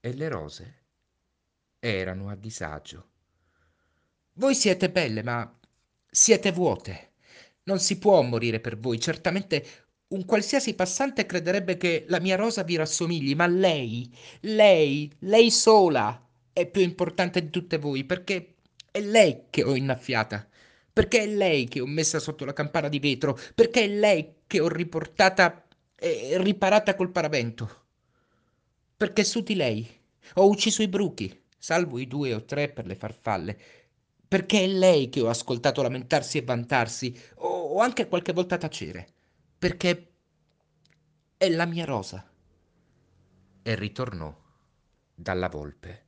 E le rose erano a disagio. Voi siete belle, ma siete vuote. Non si può morire per voi. Certamente un qualsiasi passante crederebbe che la mia rosa vi rassomigli, ma lei, lei, lei sola è più importante di tutte voi, perché è lei che ho innaffiata, perché è lei che ho messa sotto la campana di vetro, perché è lei che ho riportata e riparata col paravento. Perché su di lei ho ucciso i bruchi, salvo i due o tre per le farfalle, perché è lei che ho ascoltato lamentarsi e vantarsi, o, o anche qualche volta tacere, perché è la mia rosa. E ritornò dalla volpe.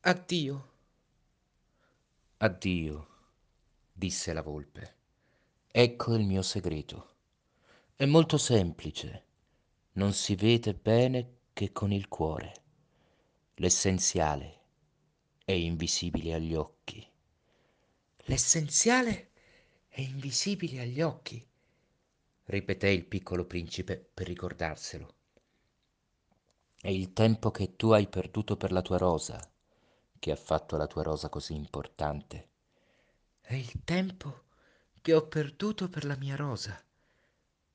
Addio. Addio, disse la volpe. Ecco il mio segreto. È molto semplice. Non si vede bene che con il cuore. L'essenziale è invisibile agli occhi. L'essenziale è invisibile agli occhi, ripeté il piccolo principe per ricordarselo. È il tempo che tu hai perduto per la tua rosa che ha fatto la tua rosa così importante. È il tempo che ho perduto per la mia rosa,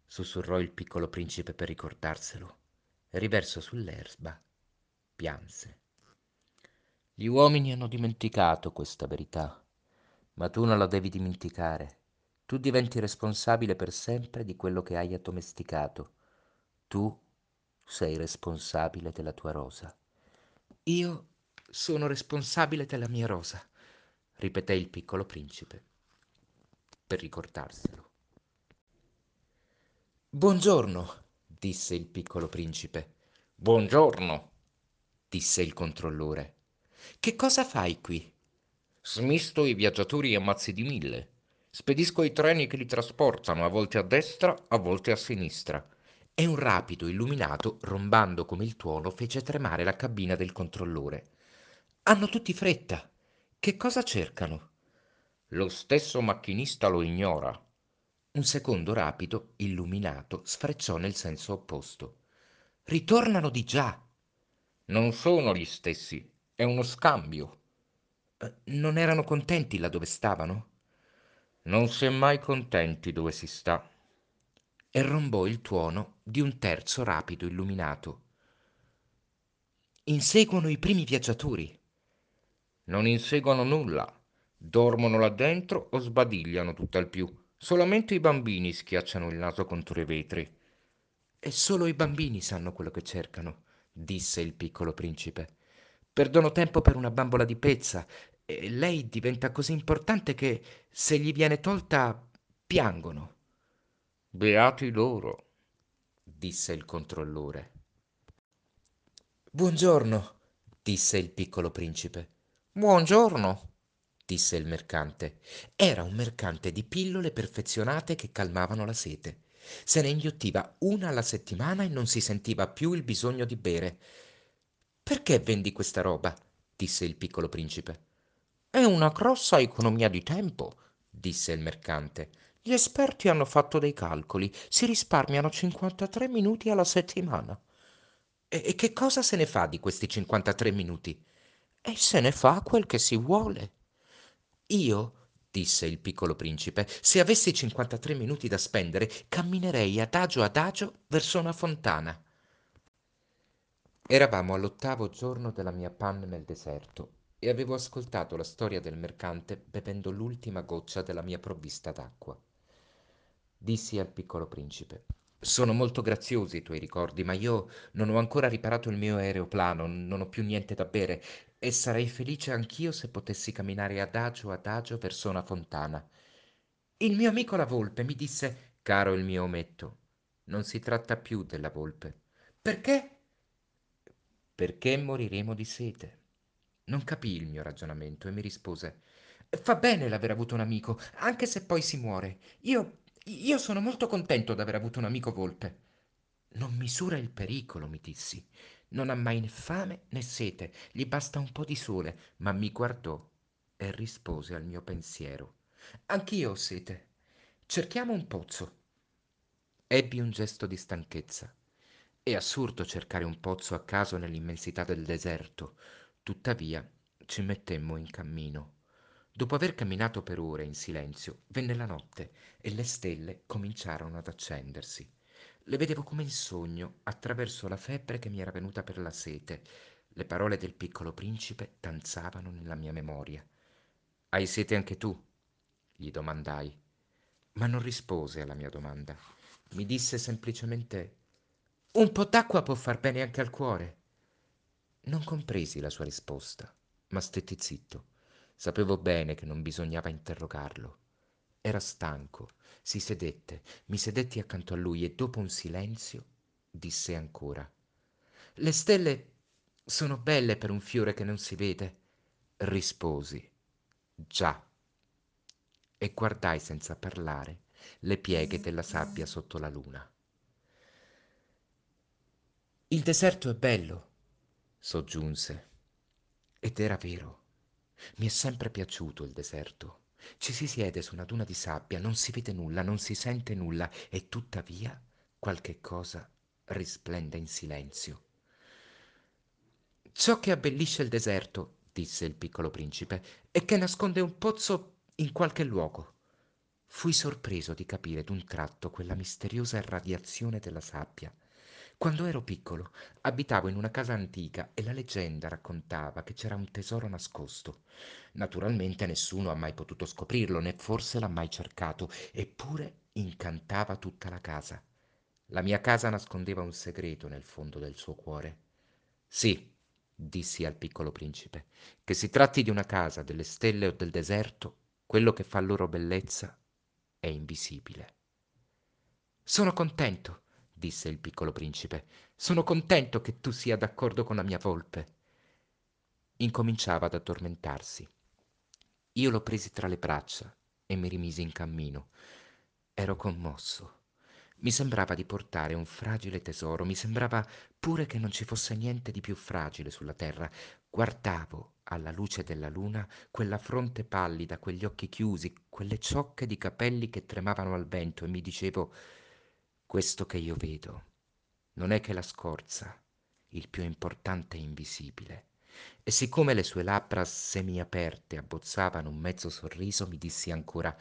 sussurrò il piccolo principe per ricordarselo e riverso sull'erba pianse. Gli uomini hanno dimenticato questa verità, ma tu non la devi dimenticare. Tu diventi responsabile per sempre di quello che hai addomesticato. Tu sei responsabile della tua rosa. Io sono responsabile della mia rosa, ripeté il piccolo principe per ricordarselo. Buongiorno, disse il piccolo principe, Buongiorno, disse il controllore. Che cosa fai qui? smisto i viaggiatori a mazzi di mille. Spedisco i treni che li trasportano, a volte a destra, a volte a sinistra. E un rapido illuminato, rombando come il tuono, fece tremare la cabina del controllore. Hanno tutti fretta. Che cosa cercano? Lo stesso macchinista lo ignora. Un secondo rapido, illuminato, sfrecciò nel senso opposto. Ritornano di già. Non sono gli stessi, è uno scambio. Eh, non erano contenti là dove stavano? Non si è mai contenti dove si sta. E rombò il tuono di un terzo rapido illuminato. Inseguono i primi viaggiatori. Non inseguono nulla. Dormono là dentro o sbadigliano tutt'al più. Solamente i bambini schiacciano il naso contro i vetri. E solo i bambini sanno quello che cercano, disse il piccolo principe. Perdono tempo per una bambola di pezza e lei diventa così importante che se gli viene tolta piangono. Beati loro, disse il controllore. Buongiorno, disse il piccolo principe. Buongiorno, disse il mercante. Era un mercante di pillole perfezionate che calmavano la sete. Se ne inghiottiva una alla settimana e non si sentiva più il bisogno di bere. Perché vendi questa roba? disse il piccolo principe. È una grossa economia di tempo, disse il mercante. Gli esperti hanno fatto dei calcoli, si risparmiano 53 minuti alla settimana. E, che cosa se ne fa di questi 53 minuti? E se ne fa quel che si vuole. Io, disse il piccolo principe, se avessi 53 minuti da spendere, camminerei adagio adagio verso una fontana. Eravamo all'ottavo giorno della mia panne nel deserto e avevo ascoltato la storia del mercante bevendo l'ultima goccia della mia provvista d'acqua. Dissi al piccolo principe. Sono molto graziosi i tuoi ricordi, ma io non ho ancora riparato il mio aeroplano, non ho più niente da bere e sarei felice anch'io se potessi camminare adagio adagio verso una fontana. Il mio amico la volpe mi disse, caro il mio ometto, non si tratta più della volpe. Perché? Perché moriremo di sete. Non capì il mio ragionamento e mi rispose, fa bene l'aver avuto un amico, anche se poi si muore. Io, io sono molto contento d'aver avuto un amico volpe. Non misura il pericolo, mi dissi. Non ha mai né fame né sete, gli basta un po' di sole, ma mi guardò e rispose al mio pensiero. Anch'io ho sete. Cerchiamo un pozzo. Ebbi un gesto di stanchezza. È assurdo cercare un pozzo a caso nell'immensità del deserto. Tuttavia ci mettemmo in cammino. Dopo aver camminato per ore in silenzio, venne la notte e le stelle cominciarono ad accendersi. Le vedevo come in sogno, attraverso la febbre che mi era venuta per la sete. Le parole del piccolo principe danzavano nella mia memoria. Hai sete anche tu? gli domandai. Ma non rispose alla mia domanda. Mi disse semplicemente Un po' d'acqua può far bene anche al cuore. Non compresi la sua risposta, ma stetti zitto. Sapevo bene che non bisognava interrogarlo. Era stanco, si sedette, mi sedetti accanto a lui e dopo un silenzio disse ancora Le stelle sono belle per un fiore che non si vede. Risposi Già. E guardai senza parlare le pieghe della sabbia sotto la luna. Il deserto è bello, soggiunse. Ed era vero. Mi è sempre piaciuto il deserto. Ci si siede su una duna di sabbia, non si vede nulla, non si sente nulla e tuttavia qualche cosa risplende in silenzio. Ciò che abbellisce il deserto, disse il piccolo principe, è che nasconde un pozzo in qualche luogo. Fui sorpreso di capire d'un tratto quella misteriosa radiazione della sabbia. Quando ero piccolo abitavo in una casa antica e la leggenda raccontava che c'era un tesoro nascosto. Naturalmente nessuno ha mai potuto scoprirlo, né forse l'ha mai cercato, eppure incantava tutta la casa. La mia casa nascondeva un segreto nel fondo del suo cuore. Sì, dissi al piccolo principe, che si tratti di una casa, delle stelle o del deserto, quello che fa loro bellezza è invisibile. Sono contento, disse il piccolo principe. Sono contento che tu sia d'accordo con la mia volpe. Incominciava ad addormentarsi. Io lo presi tra le braccia e mi rimisi in cammino. Ero commosso. Mi sembrava di portare un fragile tesoro, mi sembrava pure che non ci fosse niente di più fragile sulla terra. Guardavo alla luce della luna quella fronte pallida, quegli occhi chiusi, quelle ciocche di capelli che tremavano al vento e mi dicevo questo che io vedo non è che la scorza, il più importante e invisibile. E siccome le sue labbra semiaperte abbozzavano un mezzo sorriso, mi dissi ancora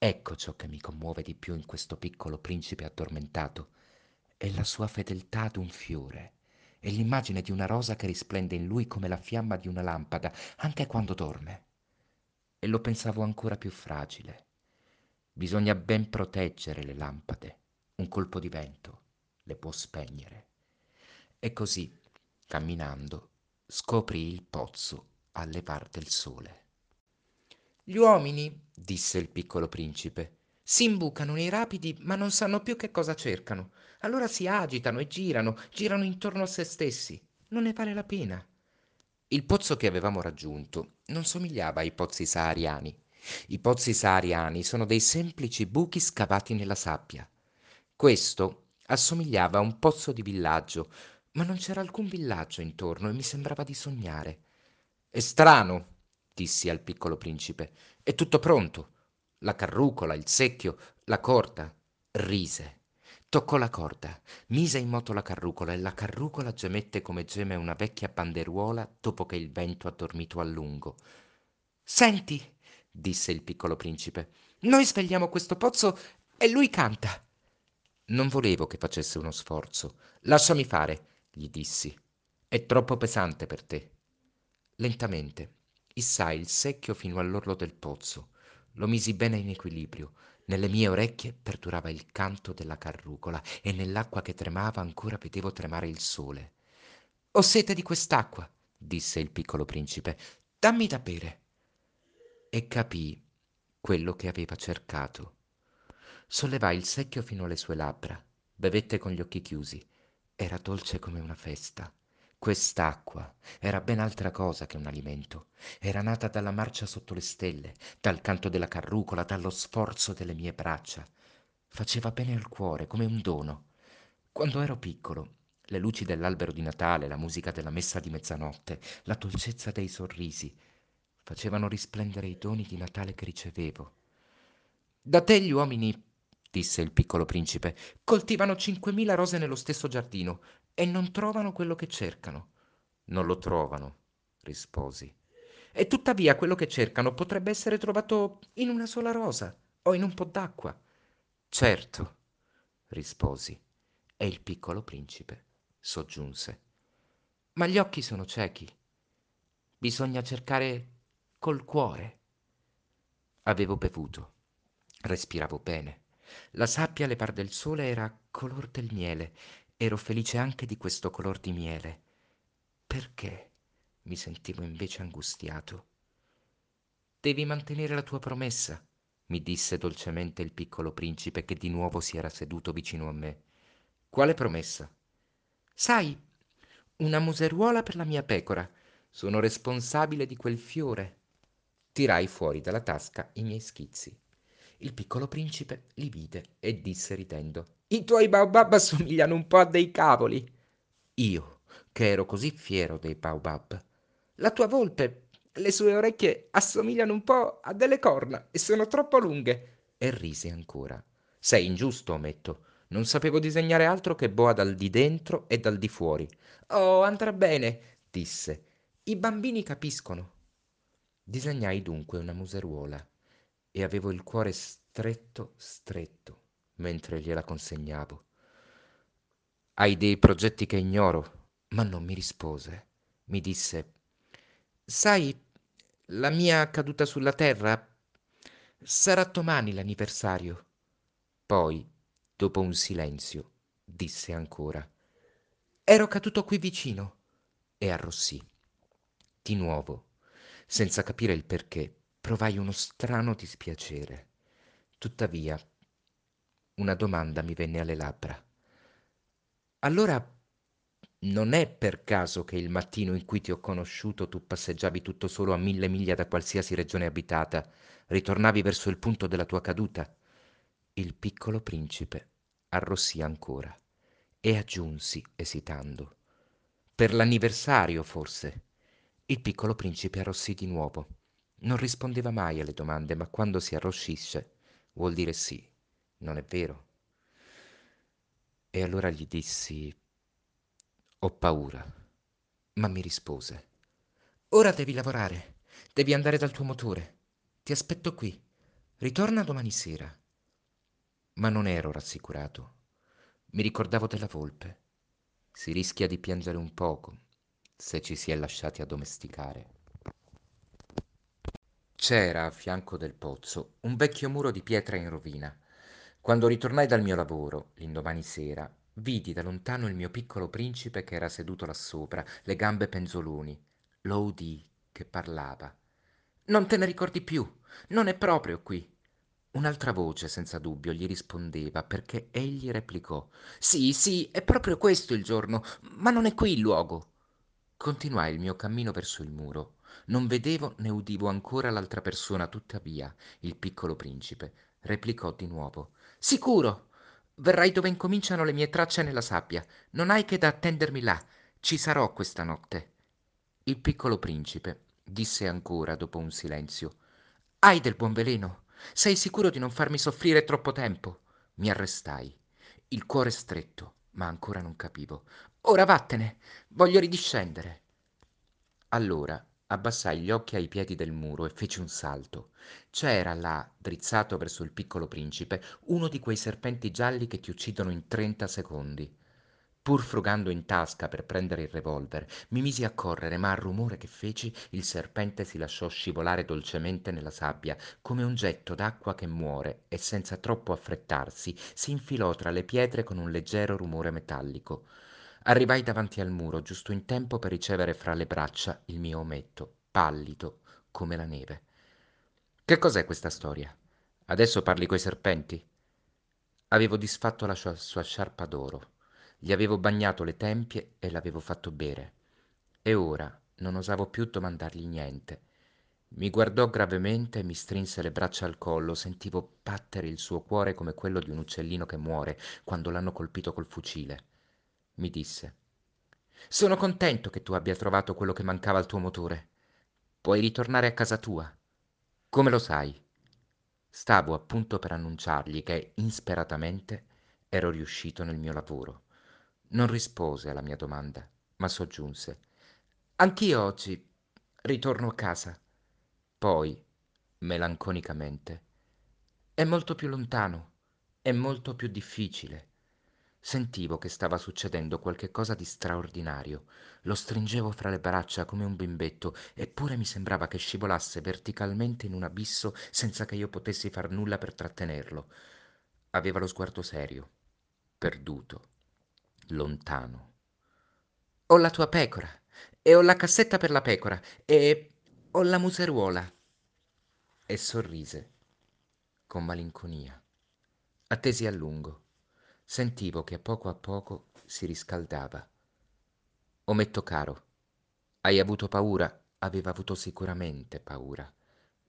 Ecco ciò che mi commuove di più in questo piccolo principe addormentato. È la sua fedeltà ad un fiore, è l'immagine di una rosa che risplende in lui come la fiamma di una lampada, anche quando dorme. E lo pensavo ancora più fragile. Bisogna ben proteggere le lampade. Un colpo di vento le può spegnere. E così, camminando, scoprì il pozzo al levar del sole. Gli uomini, disse il piccolo principe, si imbucano nei rapidi ma non sanno più che cosa cercano. Allora si agitano e girano, girano intorno a se stessi. Non ne vale la pena. Il pozzo che avevamo raggiunto non somigliava ai pozzi sahariani. I pozzi sahariani sono dei semplici buchi scavati nella sabbia. Questo assomigliava a un pozzo di villaggio, ma non c'era alcun villaggio intorno e mi sembrava di sognare. È strano, dissi al piccolo principe. È tutto pronto. La carrucola, il secchio, la corda. Rise. Toccò la corda, mise in moto la carrucola e la carrucola gemette come geme una vecchia banderuola dopo che il vento ha dormito a lungo. Senti, disse il piccolo principe, noi svegliamo questo pozzo e lui canta. Non volevo che facesse uno sforzo. Lasciami fare, gli dissi. È troppo pesante per te. Lentamente issai il secchio fino all'orlo del pozzo. Lo misi bene in equilibrio. Nelle mie orecchie perdurava il canto della carrucola e nell'acqua che tremava ancora vedevo tremare il sole. Ho sete di quest'acqua, disse il piccolo principe. Dammi da bere. E capii quello che aveva cercato. Sollevai il secchio fino alle sue labbra, bevette con gli occhi chiusi. Era dolce come una festa. Quest'acqua era ben altra cosa che un alimento. Era nata dalla marcia sotto le stelle, dal canto della carrucola, dallo sforzo delle mie braccia. Faceva bene al cuore, come un dono. Quando ero piccolo, le luci dell'albero di Natale, la musica della messa di mezzanotte, la dolcezza dei sorrisi, facevano risplendere i doni di Natale che ricevevo. Da te gli uomini, disse il piccolo principe, coltivano cinquemila rose nello stesso giardino e non trovano quello che cercano. Non lo trovano, risposi. E tuttavia quello che cercano potrebbe essere trovato in una sola rosa o in un po' d'acqua. Certo, risposi, e il piccolo principe soggiunse. Ma gli occhi sono ciechi. Bisogna cercare col cuore. Avevo bevuto. Respiravo bene. La sabbia alle par del sole era color del miele Ero felice anche di questo color di miele. Perché mi sentivo invece angustiato? Devi mantenere la tua promessa, mi disse dolcemente il piccolo principe che di nuovo si era seduto vicino a me. Quale promessa? Sai, una museruola per la mia pecora. Sono responsabile di quel fiore. Tirai fuori dalla tasca i miei schizzi. Il piccolo principe li vide e disse ridendo i tuoi baobab assomigliano un po' a dei cavoli. Io, che ero così fiero dei baobab. La tua volpe, le sue orecchie assomigliano un po' a delle corna e sono troppo lunghe. E rise ancora. Sei ingiusto, ometto. Non sapevo disegnare altro che boa dal di dentro e dal di fuori. Oh, andrà bene, disse. I bambini capiscono. Disegnai dunque una museruola e avevo il cuore stretto, stretto mentre gliela consegnavo. Hai dei progetti che ignoro, ma non mi rispose. Mi disse, sai, la mia caduta sulla terra sarà domani l'anniversario. Poi, dopo un silenzio, disse ancora, ero caduto qui vicino e arrossì. Di nuovo, senza capire il perché, provai uno strano dispiacere. Tuttavia, una domanda mi venne alle labbra. Allora non è per caso che il mattino in cui ti ho conosciuto tu passeggiavi tutto solo a mille miglia da qualsiasi regione abitata, ritornavi verso il punto della tua caduta? Il piccolo principe arrossì ancora e aggiunsi, esitando. Per l'anniversario, forse. Il piccolo principe arrossì di nuovo. Non rispondeva mai alle domande, ma quando si arrossisce vuol dire sì, non è vero? E allora gli dissi, ho paura, ma mi rispose, ora devi lavorare, devi andare dal tuo motore, ti aspetto qui, ritorna domani sera. Ma non ero rassicurato, mi ricordavo della volpe. Si rischia di piangere un poco se ci si è lasciati addomesticare. C'era a fianco del pozzo un vecchio muro di pietra in rovina. Quando ritornai dal mio lavoro, l'indomani sera, vidi da lontano il mio piccolo principe che era seduto là sopra, le gambe penzoloni. Lo udii che parlava. Non te ne ricordi più? Non è proprio qui. Un'altra voce, senza dubbio, gli rispondeva perché egli replicò: Sì, sì, è proprio questo il giorno, ma non è qui il luogo. Continuai il mio cammino verso il muro. Non vedevo né udivo ancora l'altra persona, tuttavia il piccolo principe replicò di nuovo: Sicuro! Verrai dove incominciano le mie tracce nella sabbia. Non hai che da attendermi là. Ci sarò questa notte. Il piccolo principe disse ancora dopo un silenzio: Hai del buon veleno? Sei sicuro di non farmi soffrire troppo tempo? Mi arrestai, il cuore stretto, ma ancora non capivo. Ora vattene, voglio ridiscendere. Allora abbassai gli occhi ai piedi del muro e feci un salto. C'era là, drizzato verso il piccolo principe, uno di quei serpenti gialli che ti uccidono in trenta secondi. Pur frugando in tasca per prendere il revolver, mi misi a correre, ma al rumore che feci il serpente si lasciò scivolare dolcemente nella sabbia, come un getto d'acqua che muore, e senza troppo affrettarsi si infilò tra le pietre con un leggero rumore metallico. Arrivai davanti al muro giusto in tempo per ricevere fra le braccia il mio ometto, pallido come la neve. Che cos'è questa storia? Adesso parli coi serpenti? Avevo disfatto la sua, sua sciarpa d'oro, gli avevo bagnato le tempie e l'avevo fatto bere. E ora non osavo più domandargli niente. Mi guardò gravemente e mi strinse le braccia al collo, sentivo battere il suo cuore come quello di un uccellino che muore quando l'hanno colpito col fucile mi disse. Sono contento che tu abbia trovato quello che mancava al tuo motore. Puoi ritornare a casa tua. Come lo sai? Stavo appunto per annunciargli che, insperatamente, ero riuscito nel mio lavoro. Non rispose alla mia domanda, ma soggiunse. Anch'io oggi ritorno a casa. Poi, melanconicamente, è molto più lontano, è molto più difficile. Sentivo che stava succedendo qualche cosa di straordinario. Lo stringevo fra le braccia come un bimbetto, eppure mi sembrava che scivolasse verticalmente in un abisso senza che io potessi far nulla per trattenerlo. Aveva lo sguardo serio, perduto, lontano. Ho la tua pecora, e ho la cassetta per la pecora, e ho la museruola. E sorrise, con malinconia. Attesi a lungo. Sentivo che a poco a poco si riscaldava. Ometto caro, hai avuto paura? Aveva avuto sicuramente paura,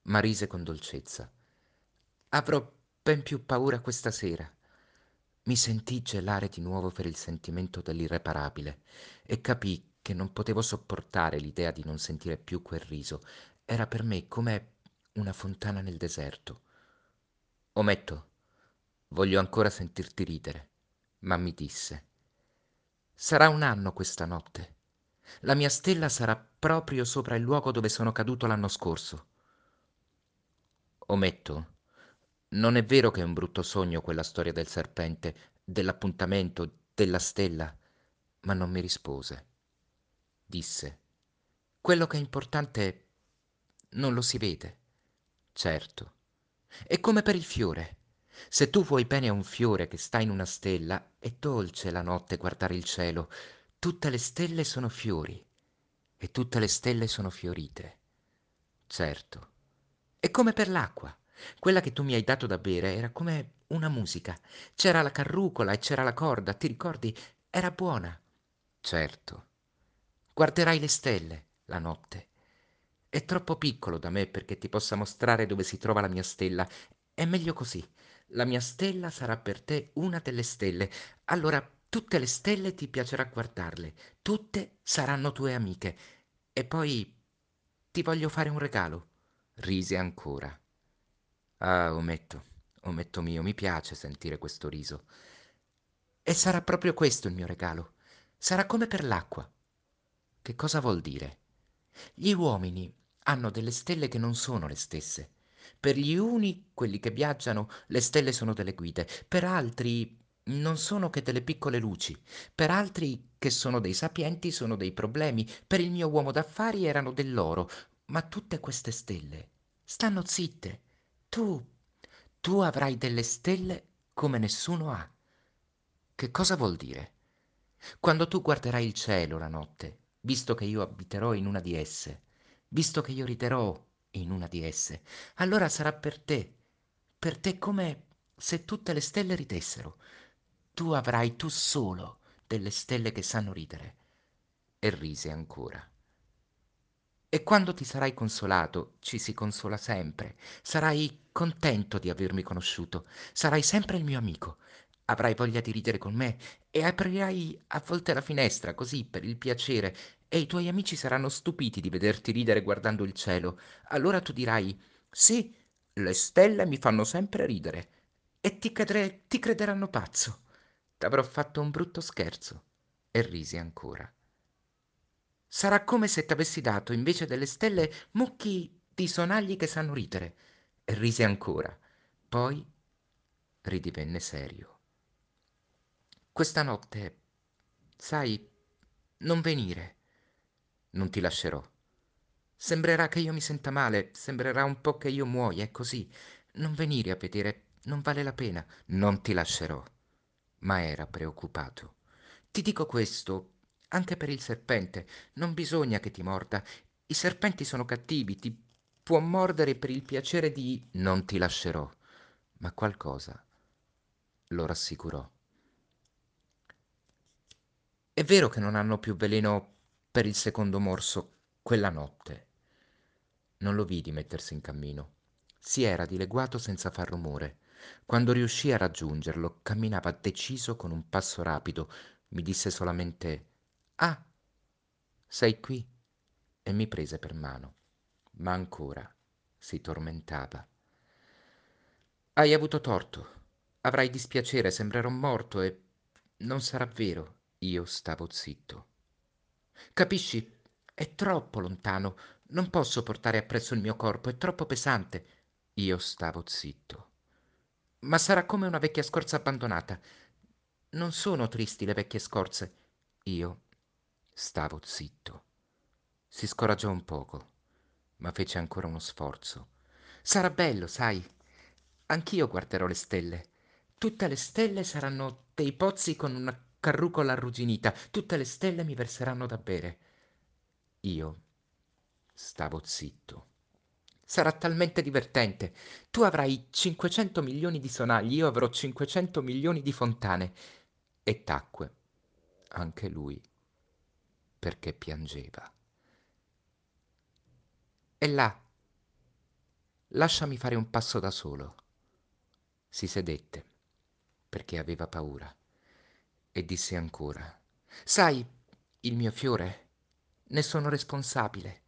ma rise con dolcezza. Avrò ben più paura questa sera. Mi sentii gelare di nuovo per il sentimento dell'irreparabile e capii che non potevo sopportare l'idea di non sentire più quel riso. Era per me come una fontana nel deserto. Ometto, voglio ancora sentirti ridere ma mi disse sarà un anno questa notte. La mia stella sarà proprio sopra il luogo dove sono caduto l'anno scorso. Ometto non è vero che è un brutto sogno quella storia del serpente dell'appuntamento della stella ma non mi rispose. Disse quello che è importante non lo si vede certo. È come per il fiore se tu vuoi bene a un fiore che sta in una stella, è dolce la notte guardare il cielo. Tutte le stelle sono fiori e tutte le stelle sono fiorite. Certo. È come per l'acqua. Quella che tu mi hai dato da bere era come una musica. C'era la carrucola e c'era la corda, ti ricordi? Era buona. Certo. Guarderai le stelle la notte. È troppo piccolo da me perché ti possa mostrare dove si trova la mia stella. È meglio così. La mia stella sarà per te una delle stelle. Allora tutte le stelle ti piacerà guardarle. Tutte saranno tue amiche. E poi ti voglio fare un regalo. Rise ancora. Ah, ometto, ometto mio, mi piace sentire questo riso. E sarà proprio questo il mio regalo. Sarà come per l'acqua. Che cosa vuol dire? Gli uomini hanno delle stelle che non sono le stesse. Per gli uni, quelli che viaggiano, le stelle sono delle guide, per altri non sono che delle piccole luci, per altri che sono dei sapienti sono dei problemi, per il mio uomo d'affari erano dell'oro, ma tutte queste stelle stanno zitte. Tu, tu avrai delle stelle come nessuno ha. Che cosa vuol dire? Quando tu guarderai il cielo la notte, visto che io abiterò in una di esse, visto che io riderò in una di esse, allora sarà per te, per te come se tutte le stelle ridessero. Tu avrai tu solo delle stelle che sanno ridere. E rise ancora. E quando ti sarai consolato, ci si consola sempre, sarai contento di avermi conosciuto, sarai sempre il mio amico, avrai voglia di ridere con me e aprirai a volte la finestra, così per il piacere, e i tuoi amici saranno stupiti di vederti ridere guardando il cielo. Allora tu dirai, sì, le stelle mi fanno sempre ridere, e ti, credere, ti crederanno pazzo. T'avrò fatto un brutto scherzo. E risi ancora. Sarà come se t'avessi dato, invece delle stelle, mucchi di sonagli che sanno ridere. E rise ancora. Poi ridivenne serio. Questa notte, sai, non venire. Non ti lascerò. Sembrerà che io mi senta male, sembrerà un po' che io muoia, è così. Non venire a vedere, non vale la pena. Non ti lascerò. Ma era preoccupato. Ti dico questo anche per il serpente. Non bisogna che ti morda. I serpenti sono cattivi, ti può mordere per il piacere di... Non ti lascerò. Ma qualcosa lo rassicurò. È vero che non hanno più veleno per il secondo morso quella notte. Non lo vidi mettersi in cammino. Si era dileguato senza far rumore. Quando riuscì a raggiungerlo, camminava deciso con un passo rapido. Mi disse solamente Ah, sei qui? E mi prese per mano. Ma ancora si tormentava. Hai avuto torto. Avrai dispiacere, sembrerò morto e non sarà vero. Io stavo zitto. Capisci? È troppo lontano. Non posso portare appresso il mio corpo, è troppo pesante. Io stavo zitto. Ma sarà come una vecchia scorza abbandonata. Non sono tristi le vecchie scorze. Io Stavo zitto. Si scoraggiò un poco, ma fece ancora uno sforzo. Sarà bello, sai. Anch'io guarderò le stelle. Tutte le stelle saranno dei pozzi con una carrucola arrugginita. Tutte le stelle mi verseranno da bere. Io stavo zitto. Sarà talmente divertente. Tu avrai 500 milioni di sonagli, io avrò 500 milioni di fontane. E tacque. Anche lui perché piangeva. E là, lasciami fare un passo da solo. Si sedette, perché aveva paura, e disse ancora, Sai, il mio fiore, ne sono responsabile,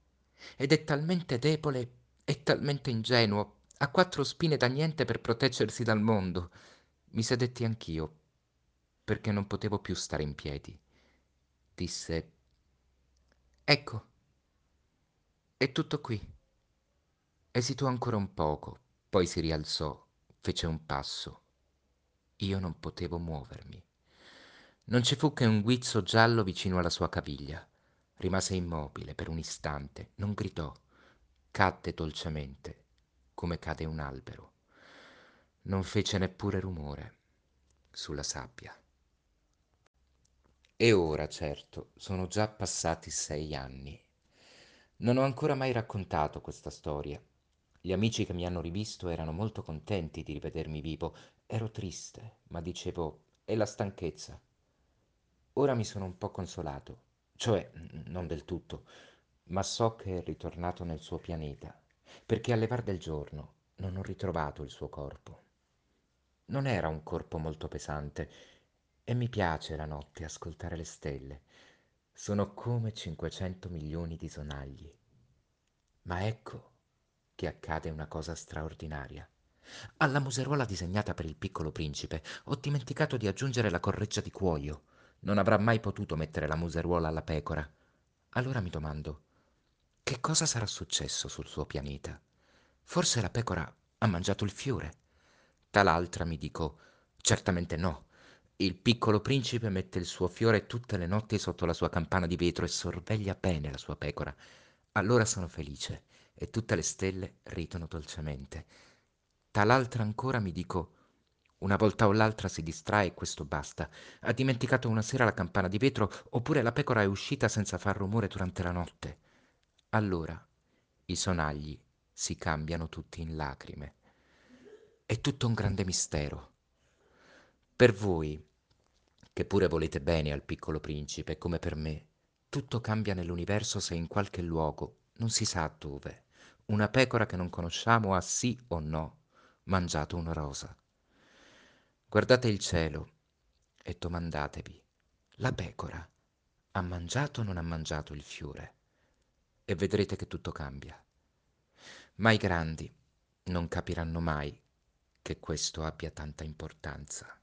ed è talmente debole e talmente ingenuo, ha quattro spine da niente per proteggersi dal mondo. Mi sedetti anch'io, perché non potevo più stare in piedi. Disse Ecco, è tutto qui. Esitò ancora un poco, poi si rialzò, fece un passo. Io non potevo muovermi. Non ci fu che un guizzo giallo vicino alla sua caviglia. Rimase immobile per un istante, non gridò, cadde dolcemente, come cade un albero. Non fece neppure rumore sulla sabbia. E ora, certo, sono già passati sei anni. Non ho ancora mai raccontato questa storia. Gli amici che mi hanno rivisto erano molto contenti di rivedermi vivo. Ero triste, ma dicevo, è la stanchezza. Ora mi sono un po' consolato, cioè non del tutto, ma so che è ritornato nel suo pianeta, perché al levar del giorno non ho ritrovato il suo corpo. Non era un corpo molto pesante e mi piace la notte ascoltare le stelle. Sono come 500 milioni di sonagli. Ma ecco che accade una cosa straordinaria. Alla museruola disegnata per il piccolo principe ho dimenticato di aggiungere la correggia di cuoio. Non avrà mai potuto mettere la museruola alla pecora. Allora mi domando, che cosa sarà successo sul suo pianeta? Forse la pecora ha mangiato il fiore. Tal'altra mi dico, certamente no. Il piccolo principe mette il suo fiore tutte le notti sotto la sua campana di vetro e sorveglia bene la sua pecora. Allora sono felice e tutte le stelle ridono dolcemente. Tal'altra ancora mi dico, una volta o l'altra si distrae e questo basta. Ha dimenticato una sera la campana di vetro oppure la pecora è uscita senza far rumore durante la notte. Allora i sonagli si cambiano tutti in lacrime. È tutto un grande mistero. Per voi, che pure volete bene al piccolo principe, come per me, tutto cambia nell'universo se in qualche luogo, non si sa dove, una pecora che non conosciamo ha sì o no mangiato una rosa. Guardate il cielo e domandatevi, la pecora ha mangiato o non ha mangiato il fiore? E vedrete che tutto cambia. Ma i grandi non capiranno mai che questo abbia tanta importanza.